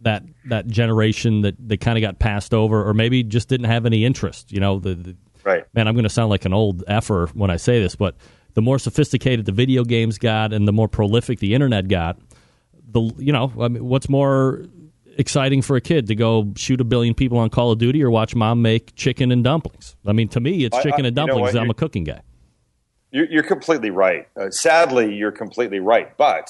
that that generation that they kind of got passed over, or maybe just didn't have any interest. You know, the, the Right. man, I'm going to sound like an old effer when I say this, but the more sophisticated the video games got, and the more prolific the internet got, the you know, I mean, what's more exciting for a kid to go shoot a billion people on Call of Duty or watch mom make chicken and dumplings? I mean, to me, it's I- chicken I- and dumplings. I'm a cooking guy. You're, you're completely right. Uh, sadly, you're completely right. But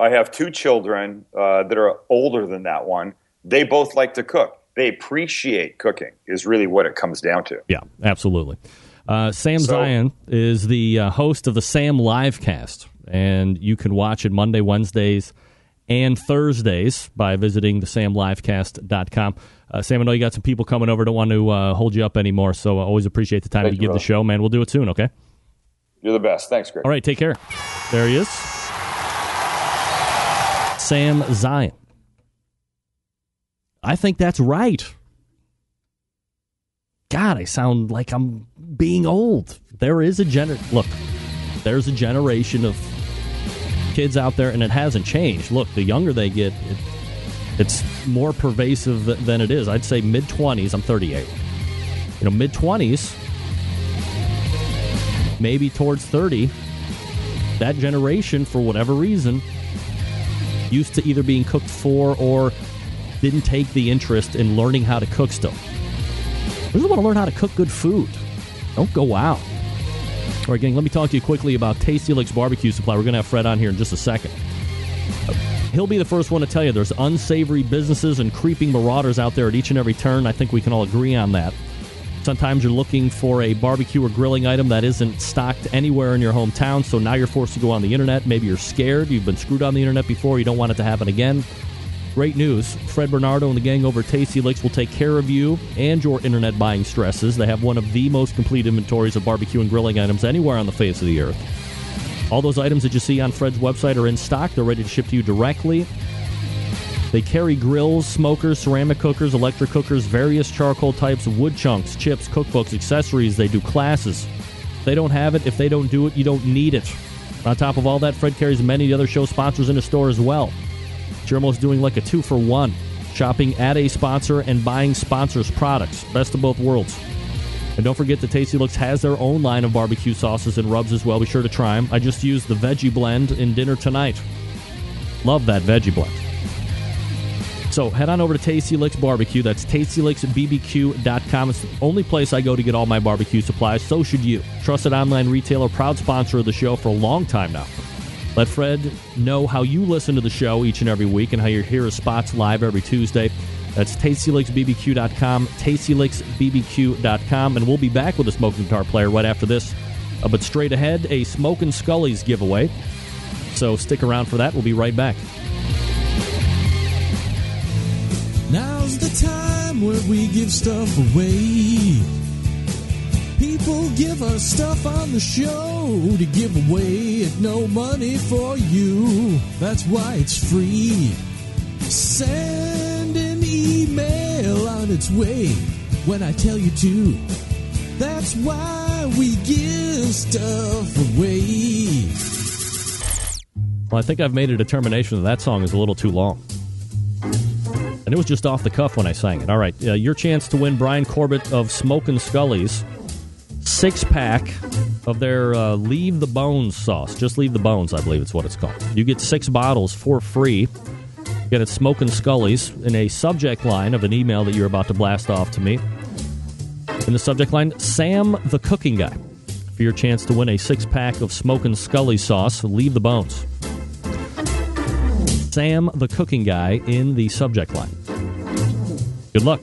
I have two children uh, that are older than that one. They both like to cook. They appreciate cooking. Is really what it comes down to. Yeah, absolutely. Uh, Sam So- Zien is the uh, host of the Sam Livecast, and you can watch it Monday, Wednesdays, and Thursdays by visiting the samlivecast.com. Uh, Sam, I know you got some people coming over. Don't want to uh, hold you up anymore, so I always appreciate the time Thank you you, give the show, man. We'll do it soon, okay? You're the best. Thanks, Greg. All right, take care. There he is. Sam Zien. I think that's right. God, I sound like I'm being old. There is a gener look, there's a generation of kids out there and it hasn't changed. Look, the younger they get, it, it's more pervasive than it is. I'd say mid 20s, I'm 38. You know, mid 20s, maybe towards 30, that generation, for whatever reason, used to either being cooked for or didn't take the interest in learning how to cook still. I just want to learn how to cook good food. Don't go out. All right, gang, let me talk to you quickly about Tasty Licks Barbecue Supply. We're going to have Fred on here in just a second. He'll be the first one to tell you there's unsavory businesses and creeping marauders out there at each and every turn. I think we can all agree on that. Sometimes you're looking for a barbecue or grilling item that isn't stocked anywhere in your hometown, so now you're forced to go on the internet. Maybe you're scared, you've been screwed on the internet before, you don't want it to happen again. Great news. Fred Bernardo and the gang over at Tasty Licks will take care of you and your internet buying stresses. They have one of the most complete inventories of barbecue and grilling items anywhere on the face of the earth. All those items that you see on Fred's website are in stock. They're ready to ship to you directly. They carry grills, smokers, ceramic cookers, electric cookers, various charcoal types, wood chunks, chips, cookbooks, accessories. They do classes. If they don't have it, if they don't do it, you don't need it. On top of all that, Fred carries many other show sponsors in the store as well. Jermo's doing like a two for one, shopping at a sponsor and buying sponsors' products. Best of both worlds. And don't forget that Tasty Licks has their own line of barbecue sauces and rubs as well. Be sure to try them. I just used the veggie blend in dinner tonight. Love that veggie blend. So head on over to Tasty Licks Barbecue. That's tastylicksbbq.com. It's the only place I go to get all my barbecue supplies. So should you. Trusted online retailer, proud sponsor of the show for a long time now. Let Fred know how you listen to the show each and every week and how you hear his spots live every Tuesday. That's tastylicksbbq.com, tastylicksbbq.com, and we'll be back with a smoking guitar player right after this. Uh, but straight ahead, a Smoking Scully's giveaway. So stick around for that. We'll be right back. Now's the time where we give stuff away. People give us stuff on the show to give away at no money for you. That's why it's free. Send an email on its way when I tell you to. That's why we give stuff away. Well, I think I've made a determination that that song is a little too long. And it was just off the cuff when I sang it. All right, uh, your chance to win Brian Corbett of Smokin' Scully's six pack of their uh, Leave the Bones sauce. Just Leave the Bones, I believe it's what it's called. You get six bottles for free. Get it Smokin' Scully's in a subject line of an email that you're about to blast off to me. In the subject line, Sam the Cooking Guy. For your chance to win a six pack of Smokin' Scully sauce, Leave the Bones. Sam the Cooking Guy in the subject line. Good luck.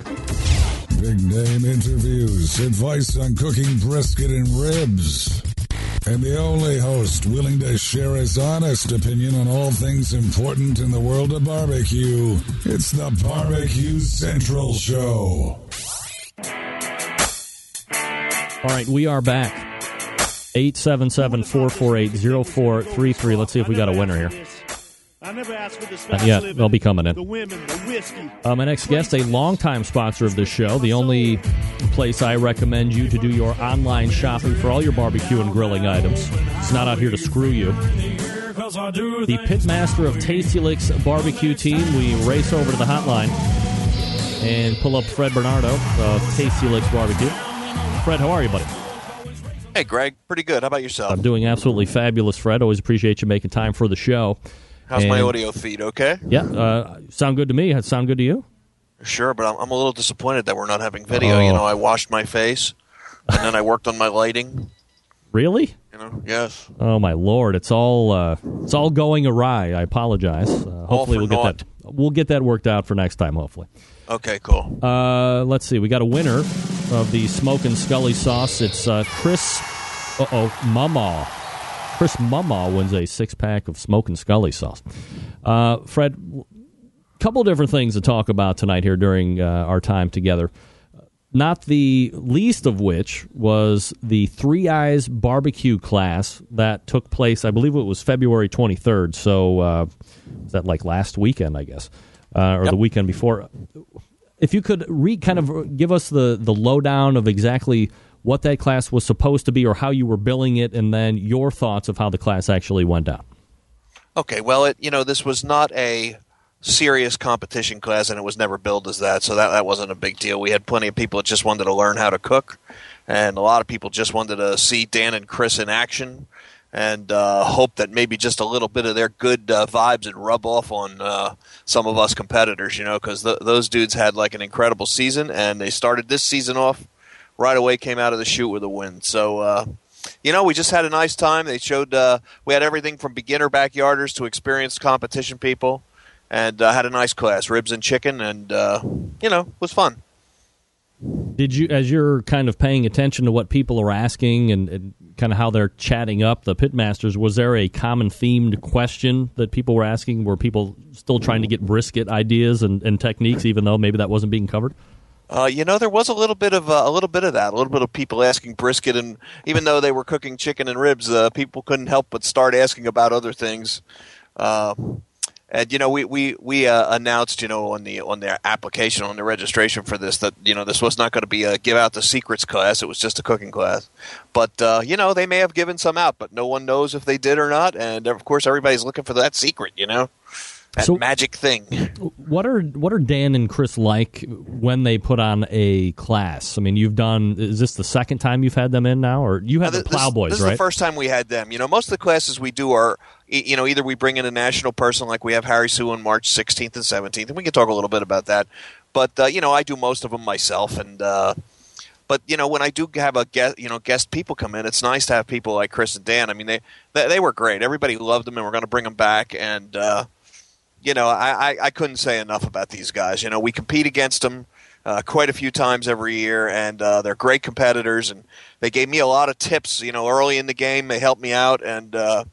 Big name interviews, advice on cooking brisket and ribs. And the only host willing to share his honest opinion on all things important in the world of barbecue. It's the Barbecue Central Show. All right, we are back. 877 448 0433. Let's see if we got a winner here. I never asked for this. Not yet. They'll be coming in. The women, the whiskey. Uh, my next guest, a longtime sponsor of this show, the only place I recommend you to do your online shopping for all your barbecue and grilling items. It's not out here to screw you. The pitmaster of Tasty Licks barbecue team. We race over to the hotline and pull up Fred Bernardo of Tasty Licks barbecue. Fred, how are you, buddy? Hey, Greg. Pretty good. How about yourself? I'm doing absolutely fabulous, Fred. Always appreciate you making time for the show. How's my audio feed? Okay. Yeah, uh, sound good to me. Sound good to you? Sure, but I'm, I'm a little disappointed that we're not having video. Oh. You know, I washed my face, and then I worked on my lighting. Really? You know, yes. Oh my lord! It's all uh, it's all going awry. I apologize. Uh, hopefully we'll get that we'll get that worked out for next time. Hopefully. Okay, cool. Uh, let's see. We got a winner of the Smokin' Scully sauce. It's uh, Chris. Uh oh, Mama. Chris Mama wins a six pack of Smokin' Scully sauce. Uh, Fred, couple different things to talk about tonight here during uh, our time together. Not the least of which was the 3-Eyz barbecue class that took place. I believe it was February 23rd. So uh, was that like last weekend? I guess, uh, or the weekend before. If you could re kind of give us the the lowdown of exactly what that class was supposed to be, or how you were billing it, and then your thoughts of how the class actually went down. Okay, well, it you know this was not a serious competition class, and it was never billed as that, so that that wasn't a big deal. We had plenty of people that just wanted to learn how to cook, and a lot of people just wanted to see Dan and Chris in action, and uh, hope that maybe just a little bit of their good uh, vibes would rub off on uh, some of us competitors, you know, because th- those dudes had like an incredible season, and they started this season off right away, came out of the chute with a win. So. Uh, you know, we just had a nice time. They showed uh, we had everything from beginner backyarders to experienced competition people, and uh, had a nice class, ribs and chicken, and uh, you know, was fun. Did you, as you're kind of paying attention to what people are asking and, and kind of how they're chatting up the pitmasters, was there a common themed question that people were asking? Were people still trying to get brisket ideas and, and techniques, even though maybe that wasn't being covered? Uh, you know, there was a little bit of uh, a little bit of that, a little bit of people asking brisket, and even though they were cooking chicken and ribs, uh, people couldn't help but start asking about other things. Uh, and you know, we we we uh, announced, you know, on the on their application on the registration for this that you know this was not going to be a give out the secrets class; it was just a cooking class. But uh, you know, they may have given some out, but no one knows if they did or not. And of course, everybody's looking for that secret, you know, that So- magic thing. What are what are Dan and Chris like when they put on a class? I mean, you've done. Is this the second time you've had them in now, or you had the Plowboys, This is right? the first time we had them. You know, most of the classes we do are, you know, either we bring in a national person like we have Harry Soo on March 16th and 17th, and we can talk a little bit about that. But uh, you know, I do most of them myself, and uh, but you know, when I do have a guest, you know, guest people come in, it's nice to have people like Chris and Dan. I mean, they they, they were great. Everybody loved them, and we're going to bring them back. And uh, you know, I, I, I couldn't say enough about these guys. You know, we compete against them uh, quite a few times every year, and uh, they're great competitors. And they gave me a lot of tips. You know, early in the game, they helped me out, and uh,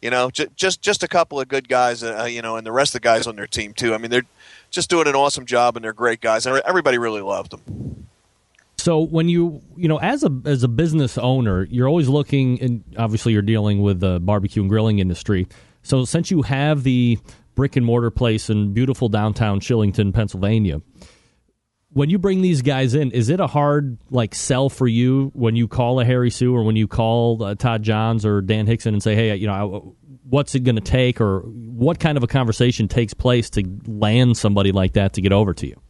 you know, j- just just a couple of good guys. Uh, you know, and the rest of the guys on their team too. I mean, they're just doing an awesome job, and they're great guys, and everybody really loved them. So when you you know as a as a business owner, you're always looking, and obviously you're dealing with the barbecue and grilling industry. So since you have the brick and mortar place in beautiful downtown Shillington, Pennsylvania, when you bring these guys in, is it a hard like sell for you when you call a Harry Soo or when you call uh, Todd Johns or Dan Hickson and say, hey, you know, what's it going to take, or what kind of a conversation takes place to land somebody like that to get over to you?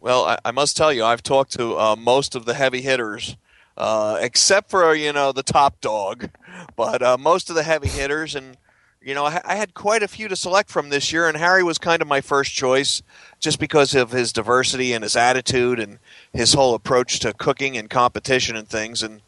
Well, I, I must tell you, I've talked to uh, most of the heavy hitters, uh, except for you know the top dog, but uh, most of the heavy hitters, and you know I, I, had quite a few to select from this year, and Harry was kind of my first choice, just because of his diversity and his attitude and his whole approach to cooking and competition and things, and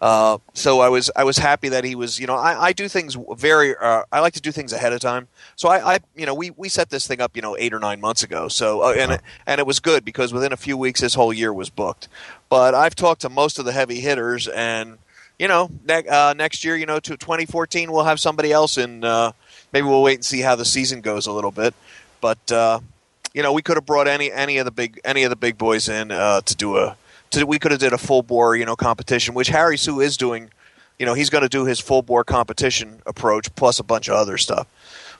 uh, so I was I was happy that he was you know I, I do things very uh, I like to do things ahead of time. So I, I you know we, we set this thing up you know eight or nine months ago. So uh, and it, and it was good because within a few weeks this whole year was booked. But I've talked to most of the heavy hitters and you know ne- uh, next year you know to 2014 we'll have somebody else in uh, maybe we'll wait and see how the season goes a little bit but uh, you know we could have brought any any of the big any of the big boys in uh, to do a to, we could have did a full bore, you know, competition, which Harry Soo is doing. You know, he's going to do his full bore competition approach plus a bunch of other stuff.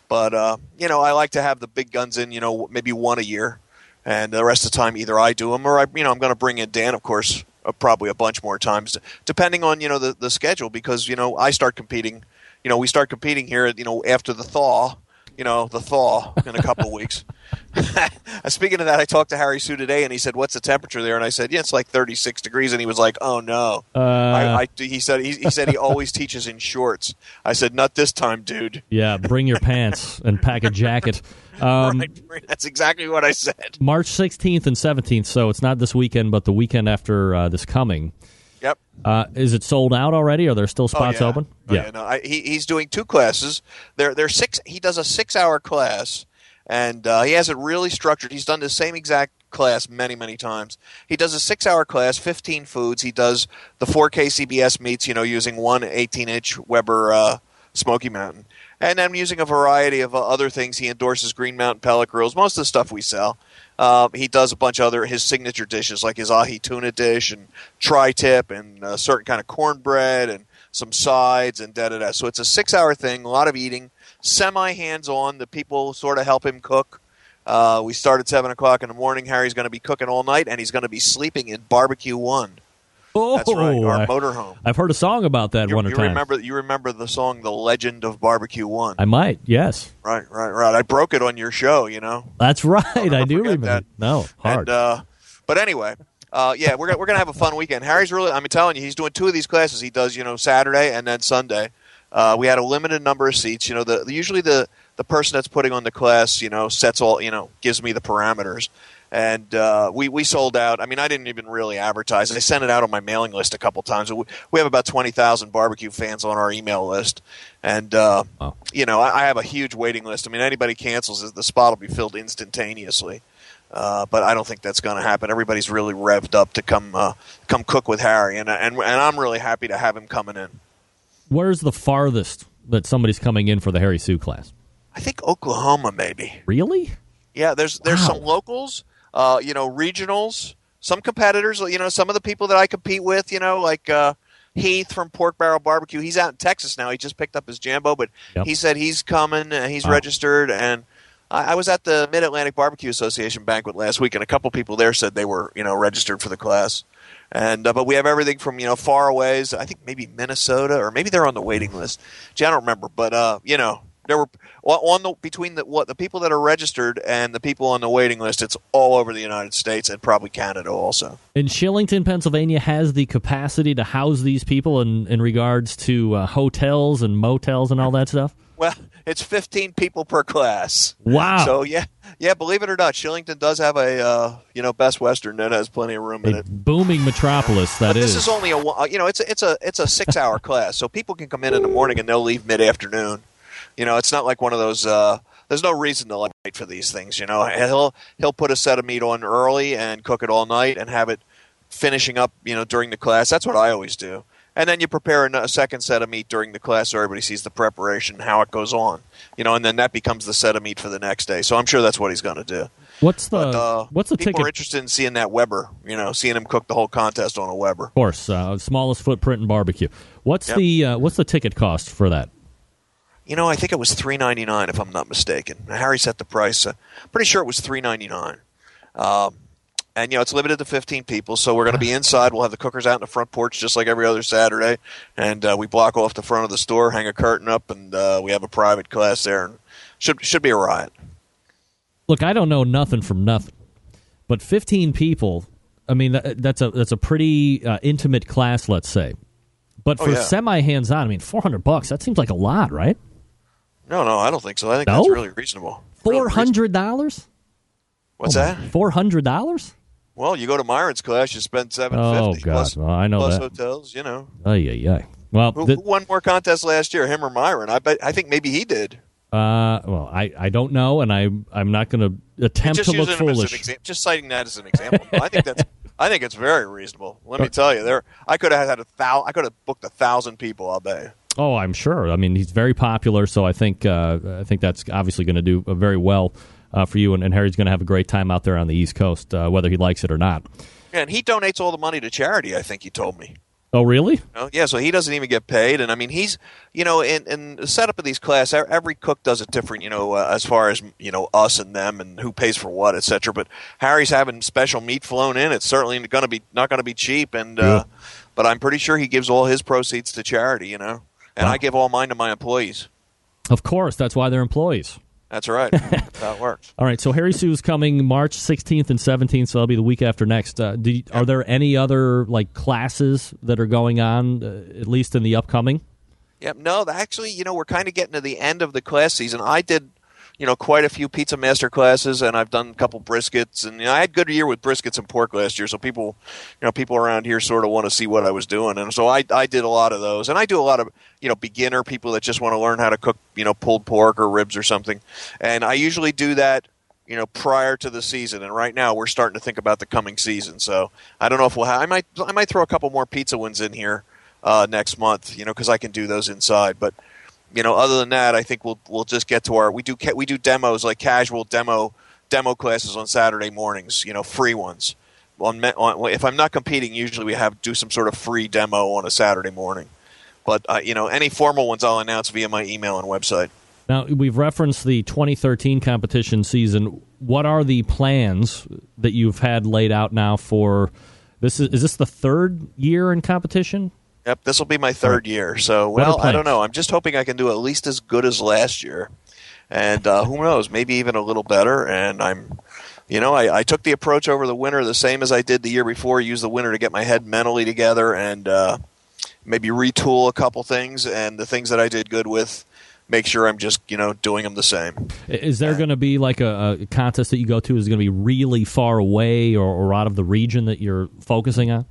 But uh, you know, I like to have the big guns in. You know, maybe one a year, and the rest of the time either I do them or I, you know, I'm going to bring in Dan, of course, Uh, probably a bunch more times, depending on you know the the schedule because you know I start competing. You know, we start competing here. You know, after the thaw. You know, the thaw in a couple weeks. <laughs> Speaking of that, I talked to Harry Soo today, and he said, "What's the temperature there?" And I said, "Yeah, it's like 36 degrees." And he was like, "Oh no!" Uh, I, I, he said he, he said he always teaches in shorts. I said, "Not this time, dude." Yeah, bring your pants and pack a jacket. Um, <laughs> right, that's exactly what I said. March 16th and 17th, so it's not this weekend, but the weekend after uh, this coming. Yep. Uh, is it sold out already? Are there still spots oh, yeah. open? Oh, yeah. no, I, he, he's doing two classes. They're, they're six. He does a six-hour class and uh, he has it really structured. He's done the same exact class many, many times. He does a six-hour class, 15 foods. He does the 4 KCBS meats, you know, using one 18-inch Weber uh, Smoky Mountain, and then using a variety of uh, other things. He endorses Green Mountain pellet grills, most of the stuff we sell. Uh, he does a bunch of other his signature dishes like his ahi tuna dish and tri-tip and a certain kind of cornbread and some sides and da da da. So it's a six-hour thing, a lot of eating semi hands on. The people sort of help him cook. Uh, we start at seven o'clock in the morning. Harry's going to be cooking all night, and he's going to be sleeping in Barbecue One. Oh, That's right, our I, motorhome. I've heard a song about that you, one or you time. remember you remember the song "The Legend of Barbecue One"? I might, yes. Right, right, right. I broke it on your show. You know. That's right. I do remember. that. No, hard. And, uh, but anyway, uh, yeah, we're we're gonna have a fun weekend. Harry's really. I'm telling you, he's doing two of these classes. He does, you know, Saturday and then Sunday. Uh, we had a limited number of seats. You know, the usually the the person that's putting on the class, you know, sets all, you know, gives me the parameters. And uh, we we sold out. I mean, I didn't even really advertise. I sent it out on my mailing list a couple times. We, we have about twenty thousand barbecue fans on our email list, and uh, wow. you know, I, I have a huge waiting list. I mean, anybody cancels, the spot will be filled instantaneously. Uh, but I don't think that's going to happen. Everybody's really revved up to come uh, come cook with Harry, and and and I'm really happy to have him coming in. Where's the farthest that somebody's coming in for the Harry Soo class? I think Oklahoma, maybe. Really? Yeah, there's there's Wow. some locals, uh, you know, regionals, some competitors. You know, some of the people that I compete with. You know, like uh, Heath from Pork Barrel Barbecue. He's out in Texas now. He just picked up his Jambo, but Yep. he said he's coming. Uh, he's Wow. registered, and I, I was at the Mid Atlantic Barbecue Association banquet last week, and a couple people there said they were you know registered for the class. And uh, but we have everything from you know far aways. I think maybe Minnesota or maybe they're on the waiting list. Gee, I don't remember, but uh, you know there were on the between the what the people that are registered and the people on the waiting list. It's all over the United States and probably Canada also. And Shillington, Pennsylvania has the capacity to house these people in, in regards to uh, hotels and motels and all that stuff? Well, it's 15 people per class. Wow. So yeah, yeah. Believe it or not, Shillington does have a uh, you know Best Western that has plenty of room in it. booming metropolis, that but is. this is only a you know it's a, it's a it's a six hour <laughs> class, so people can come in in the morning and they'll leave mid afternoon. You know, it's not like one of those uh, there's no reason to like wait for these things. You know, he'll he'll put a set of meat on early and cook it all night and have it finishing up. You know, during the class. That's what I always do. And then you prepare a, second set of meat during the class, so everybody sees the preparation, how it goes on. You know, and then that becomes the set of meat for the next day. So I'm sure that's what he's going to do. What's the But, uh, what's the people ticket? are interested in seeing that Weber. You know, seeing him cook the whole contest on a Weber. Of course, uh, smallest footprint in barbecue. What's Yep. the uh, what's the ticket cost for that? You know, I think it was three ninety nine, if I'm not mistaken. Harry set the price. Uh, pretty sure it was three ninety nine. Um, and you know, it's limited to fifteen people, so we're going to be <laughs> inside. We'll have the cookers out in the front porch, just like every other Saturday, and uh, we block off the front of the store, hang a curtain up, and uh, we have a private class there, and should should be a riot. Look, I don't know nothing from nothing, but 15 people. I mean, that, that's a that's a pretty uh, intimate class, let's say. But Oh, for yeah. semi hands on, I mean, 400 bucks. That seems like a lot, right? No, no, I don't think so. I think No? that's really reasonable. Four hundred dollars. What's that? Four hundred dollars. Well, you go to Myron's class, you spend seven Oh fifty. God! plus, Well, I know plus that. hotels. You know, Oh yeah, yeah. Well, who, th- who won more contests last year, him or Myron? I bet. I think maybe he did. uh, well, I, I don't know, and I I'm not going to attempt to look using as an foolish. exa- just citing that as an example. I think that's. I think it's very reasonable. Let me <laughs> tell you, there. I could have had a thou. I could have booked a thousand people. I'll bet. Oh, I'm sure. I mean, he's very popular, so I think uh, I think that's obviously going to do uh, very well uh, for you, and, and Harry's going to have a great time out there on the East Coast, uh, whether he likes it or not. Yeah, and he donates all the money to charity. I think he told me. Oh, really? Yeah, so he doesn't even get paid, and I mean, he's you know, in, in the setup of these class, every cook does it different. You know, uh, as far as you know, us and them, and who pays for what, etc. But Harry's having special meat flown in. It's certainly going to be not going to be cheap, and uh, but I'm pretty sure he gives all his proceeds to charity. You know, and I give all mine to my employees. Of course, that's why they're employees. That's right. <laughs> that works. All right, so Harry Soo's coming March 16th and 17th, so that'll be the week after next. Uh, do you, Are there any other like classes that are going on, uh, at least in the upcoming? Yep. No, actually, you know, we're kind of getting to the end of the class season. I did, you know, quite a few pizza master classes, and I've done a couple briskets, and you know, I had a good year with briskets and pork last year. So people, you know, people around here sort of want to see what I was doing, and so I I did a lot of those, and I do a lot of you know beginner people that just want to learn how to cook, you know, pulled pork or ribs or something, and I usually do that. You know, prior to the season, and right now we're starting to think about the coming season. So I don't know if we'll. have I might. I might throw a couple more pizza ones in here uh, next month. You know, because I can do those inside. But you know, other than that, I think we'll we'll just get to our we do we do demos like casual demo demo classes on Saturday mornings. You know, free ones. On, on if I'm not competing, usually we have do some sort of free demo on a Saturday morning. But uh, you know, any formal ones I'll announce via my email and website. Now, we've referenced the 2013 competition season. What are the plans that you've had laid out now for this? Is, is this the third year in competition? Yep, this will be my third year. So, well, I don't know. I'm just hoping I can do at least as good as last year, and uh, who knows, maybe even a little better. And I'm, you know, I, I took the approach over the winter the same as I did the year before. Use the winter to get my head mentally together and uh, maybe retool a couple things, and the things that I did good with, make sure I'm just you know doing them the same. Is there going to be like a, a contest that you go to? Is it going to be really far away or, or out of the region that you're focusing on?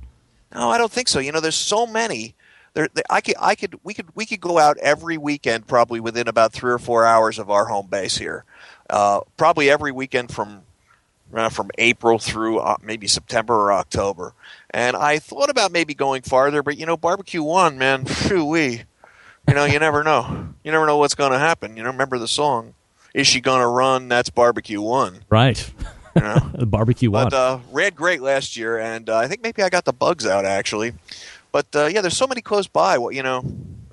No, I don't think so. You know, there's so many. There, there, I could, I could, we could, we could go out every weekend, probably within about three or four hours of our home base here. Uh, probably every weekend from uh, from April through uh, maybe September or October. And I thought about maybe going farther, but you know, barbecue one, man, <laughs> phew wee. You know, you never know. You never know what's going to happen. You know, remember the song? Is she to run? That's barbecue one. Right. <laughs> You know? <laughs> the barbecue one. But uh, ran great last year, and uh, I think maybe I got the bugs out actually. But uh, yeah, there's so many close by. Well, you know,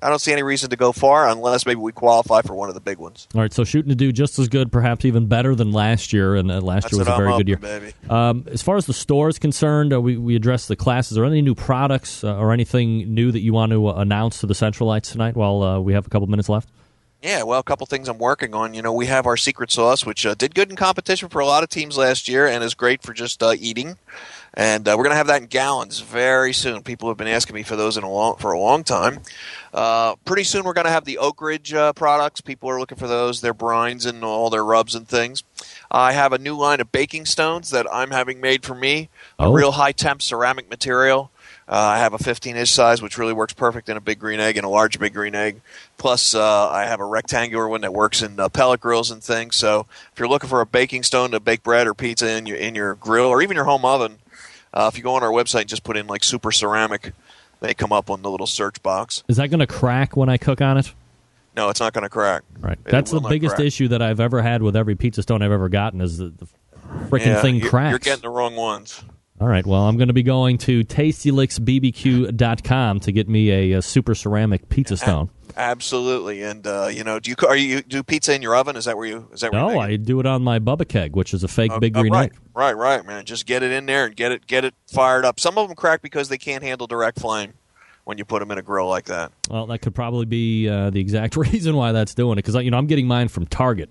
I don't see any reason to go far unless maybe we qualify for one of the big ones. All right, so shooting to do just as good, perhaps even better than last year, and uh, last That's year was what a I'm very good year. baby. Um, as far as the store is concerned, uh, we, we addressed the classes. Are there any new products uh, or anything new that you want to uh, announce to the Centralites tonight while uh, we have a couple minutes left? Yeah, well, a couple things I'm working on. You know, we have our secret sauce, which uh, did good in competition for a lot of teams last year, and is great for just uh, eating. And uh, we're going to have that in gallons very soon. People have been asking me for those in a long, for a long time. Uh, pretty soon, we're going to have the Oak Ridge uh, products. People are looking for those, their brines and all their rubs and things. I have a new line of baking stones that I'm having made for me. A Oh. real high temp ceramic material. Uh, I have a 15 inch size, which really works perfect in a big green egg and a large big green egg. Plus, uh, I have a rectangular one that works in uh, pellet grills and things. So, if you're looking for a baking stone to bake bread or pizza in your in your grill or even your home oven, uh, if you go on our website and just put in like super ceramic, they come up on the little search box. Is that going to crack when I cook on it? No, it's not going to crack. Right. It That's the biggest crack. issue that I've ever had with every pizza stone I've ever gotten is the, the freaking Yeah, thing cracks. You're getting the wrong ones. All right. Well, I'm going to be going to tastylicksbbq.com to get me a, a super ceramic pizza stone. Absolutely, and uh, you know, do you are you do pizza in your oven? Is that where you is that where No? I do it on my Bubba keg, which is a fake Oh, big oh, green right, egg. right, right, man. Just get it in there and get it get it fired up. Some of them crack because they can't handle direct flame when you put them in a grill like that. Well, that could probably be uh, the exact <laughs> reason why that's doing it because you know I'm getting mine from Target.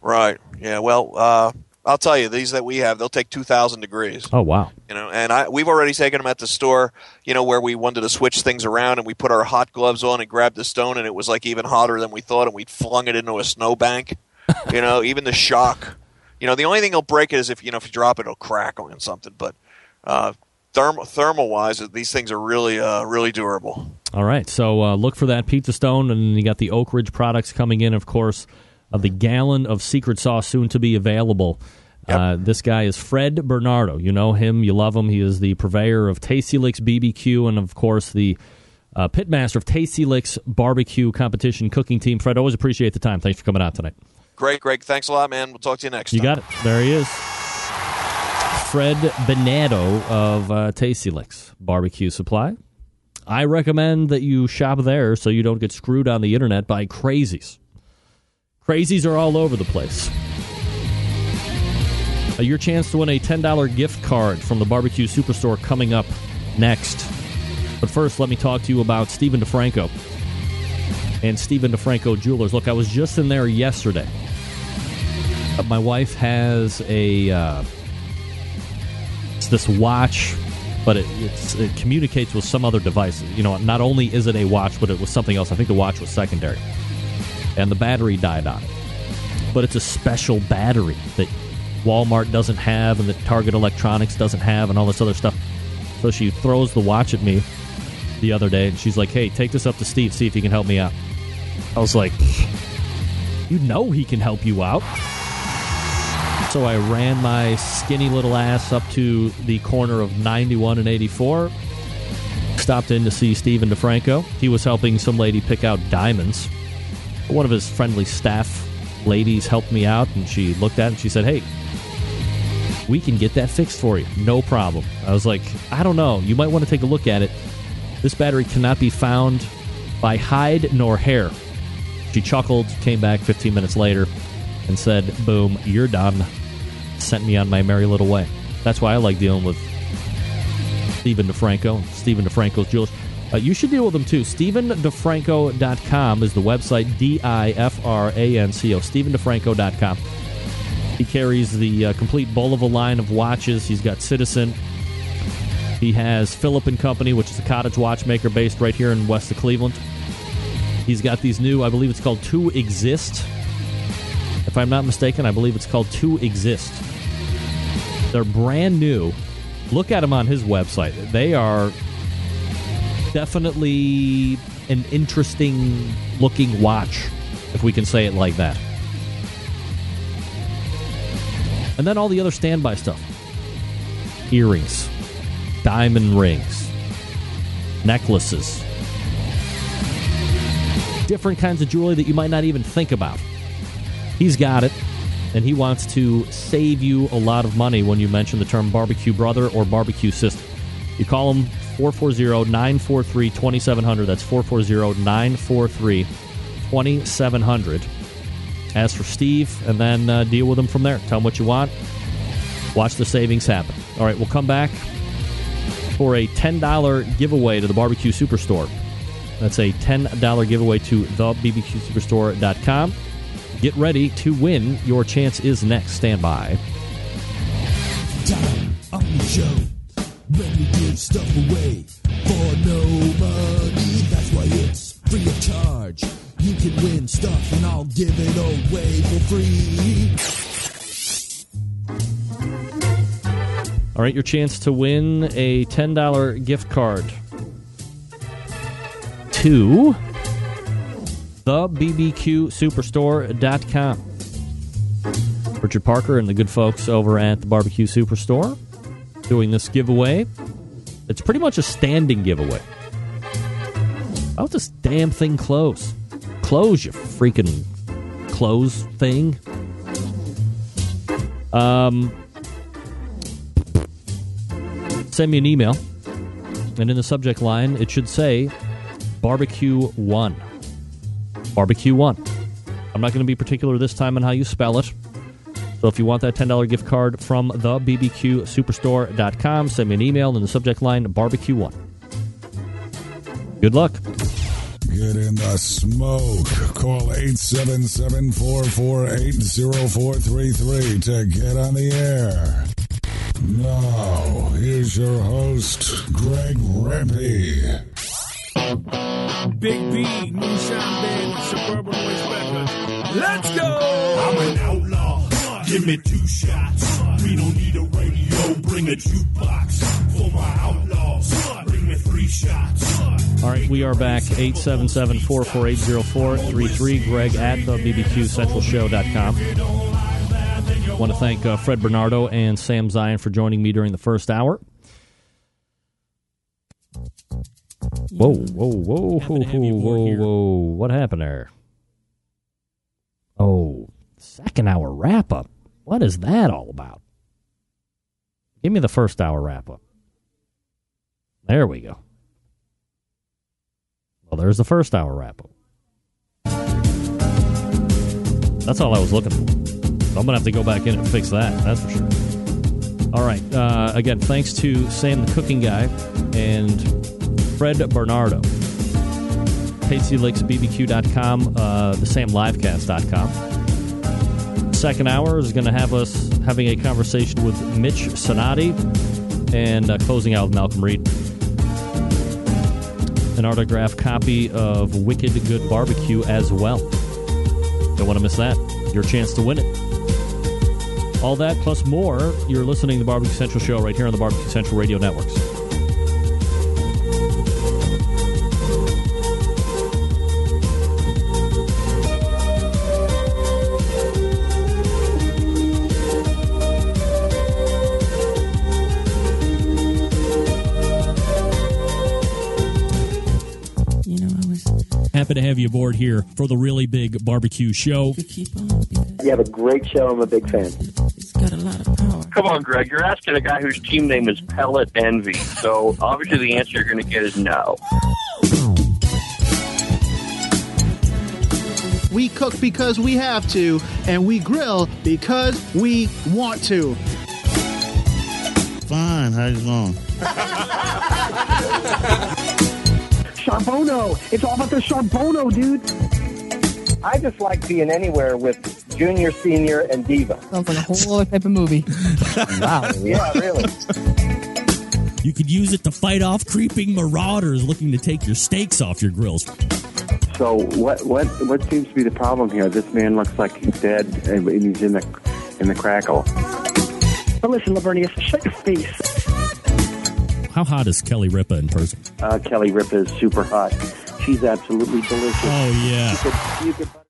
Right. Yeah. Well, uh, I'll tell you, these that we have, they'll take two thousand degrees. Oh wow. You know, and I we've already taken them at the store. You know, where we wanted to switch things around, and we put our hot gloves on and grabbed the stone, and it was like even hotter than we thought, and we flung it into a snowbank. <laughs> you know, even the shock. You know, the only thing that'll break it is if you know if you drop it, it'll crack on something. But uh, thermal thermal wise, these things are really uh, really durable. All right, so uh, look for that pizza stone, and you got the Oak Ridge products coming in, of course. Uh, the gallon of secret sauce soon to be available. Uh, this guy is Fred Bernardo. You know him, you love him. He is the purveyor of Tasty Licks BBQ, and of course the uh, pitmaster of Tasty Licks Barbecue Competition Cooking Team. Fred, always appreciate the time. Thanks for coming out tonight. Great, Greg. Thanks a lot, man. We'll talk to you next. You time. got it. There he is. Fred Bernardo of uh, Tasty Licks Barbecue Supply. I recommend that you shop there so you don't get screwed on the internet by crazies. Crazies are all over the place. Uh, your chance to win a $10 gift card from the Barbecue Superstore coming up next. But first, let me talk to you about Stephen DiFranco and Stephen DiFranco Jewelers. Look, I was just in there yesterday. Uh, my wife has a uh, it's this watch, but it, it communicates with some other device. You know, not only is it a watch, but it was something else. I think the watch was secondary, and the battery died on it. But it's a special battery that Walmart doesn't have, and that Target Electronics doesn't have, and all this other stuff. So she throws the watch at me the other day, and she's like, "Hey, take this up to Steve, see if he can help me out." I was like, "You know he can help you out." So I ran my skinny little ass up to the corner of 91 and 84. Stopped in to see Stephen DiFranco. He was helping some lady pick out diamonds. One of his friendly staff ladies helped me out, and she looked at it and she said, Hey, we can get that fixed for you. No problem. I was like, I don't know. You might want to take a look at it. This battery cannot be found by hide nor hair. She chuckled, came back 15 minutes later, and said, Boom, you're done. Sent me on my merry little way. That's why I like dealing with Stephen DiFranco, Stephen DiFranco's Jewelers. Uh, you should deal with them too. StephenDiFranco.com is the website, D I F R A N C O. StephenDiFranco.com. He carries the uh, complete Bulova line of watches. He's got Citizen. He has Philip and Company, which is a cottage watchmaker based right here in west of Cleveland. He's got these new, I believe it's called Two Exist. If I'm not mistaken, I believe it's called Two Exist. They're brand new. Look at them on his website. They are definitely an interesting looking watch, if we can say it like that. And then all the other standby stuff earrings, diamond rings, necklaces, different kinds of jewelry that you might not even think about. He's got it, and he wants to save you a lot of money when you mention the term barbecue brother or barbecue sister. You call him 440 943 2700. That's 440 943 2700. Ask for Steve, and then uh, deal with him from there. Tell him what you want. Watch the savings happen. All right, we'll come back for a $10 giveaway to the Barbecue Superstore. That's a $10 giveaway to thebbqsuperstore.com. Get ready to win. Your chance is next. Stand by. time on the show when you give stuff away for no money. That's why it's free of charge. You can win stuff and I'll give it away for free. All right, your chance to win a $10 gift card to thebbqsuperstore.com. Richard Parker and the good folks over at the Barbecue Superstore doing this giveaway. It's pretty much a standing giveaway. About this damn thing close? Close, you freaking close thing. Um, send me an email, and in the subject line, it should say barbecue one. Barbecue one. I'm not going to be particular this time on how you spell it. So if you want that $10 gift card from the bbqsuperstore.com, send me an email in the subject line barbecue one. Good luck. Get in the smoke. Call 877-448-0433 to get on the air. Now, here's your host, Greg Rempe. Big B, Moonshine Band, Suburban Noise Records. Let's go! I'm an outlaw. Give me two shots. We don't need a radio. Bring a jukebox for my outlaws. Bring me three shots. All right, we are back. 877 448 0433. Greg at the BBQCentralShow.com. I want to thank uh, Fred Bernardo and Sam Zien for joining me during the first hour. Whoa, whoa, whoa, whoa, whoa, whoa, whoa. What happened there? Oh, second hour wrap up. What is that all about? Give me the first hour wrap up. There we go. Well, there's the first hour wrap up. That's all I was looking for. So I'm going to have to go back in and fix that. That's for sure. All right. Uh, again, thanks to Sam the Cooking Guy and Fred Bernardo. TastyLicksBBQ.com, uh, thesamlivecast.com. Second hour is going to have us having a conversation with Mitch Sonati and uh, closing out with Malcolm Reed an autographed copy of Wicked Good Barbecue as well. Don't want to miss that. Your chance to win it. All that plus more, you're listening to the Barbecue Central Show right here on the Barbecue Central Radio Networks. Happy to have you aboard here for the really big barbecue show. You have a great show. I'm a big fan. Come on, Greg. You're asking a guy whose team name is Pellet Envy. So obviously the answer you're going to get is no. We cook because we have to, and we grill because we want to. Fine. How's it going? <laughs> Charbono. It's all about the Charbono, dude. I just like being anywhere with Junior, Senior, and Diva. Sounds like a whole other type of movie. <laughs> wow. Yeah, really. You could use it to fight off creeping marauders looking to take your steaks off your grills. So what what what seems to be the problem here? This man looks like he's dead and he's in the in the crackle. But listen, Lavernius, shut your face. How hot is Kelly Ripa in person? Uh, Kelly Ripa is super hot. She's absolutely delicious. Oh yeah. You could, you could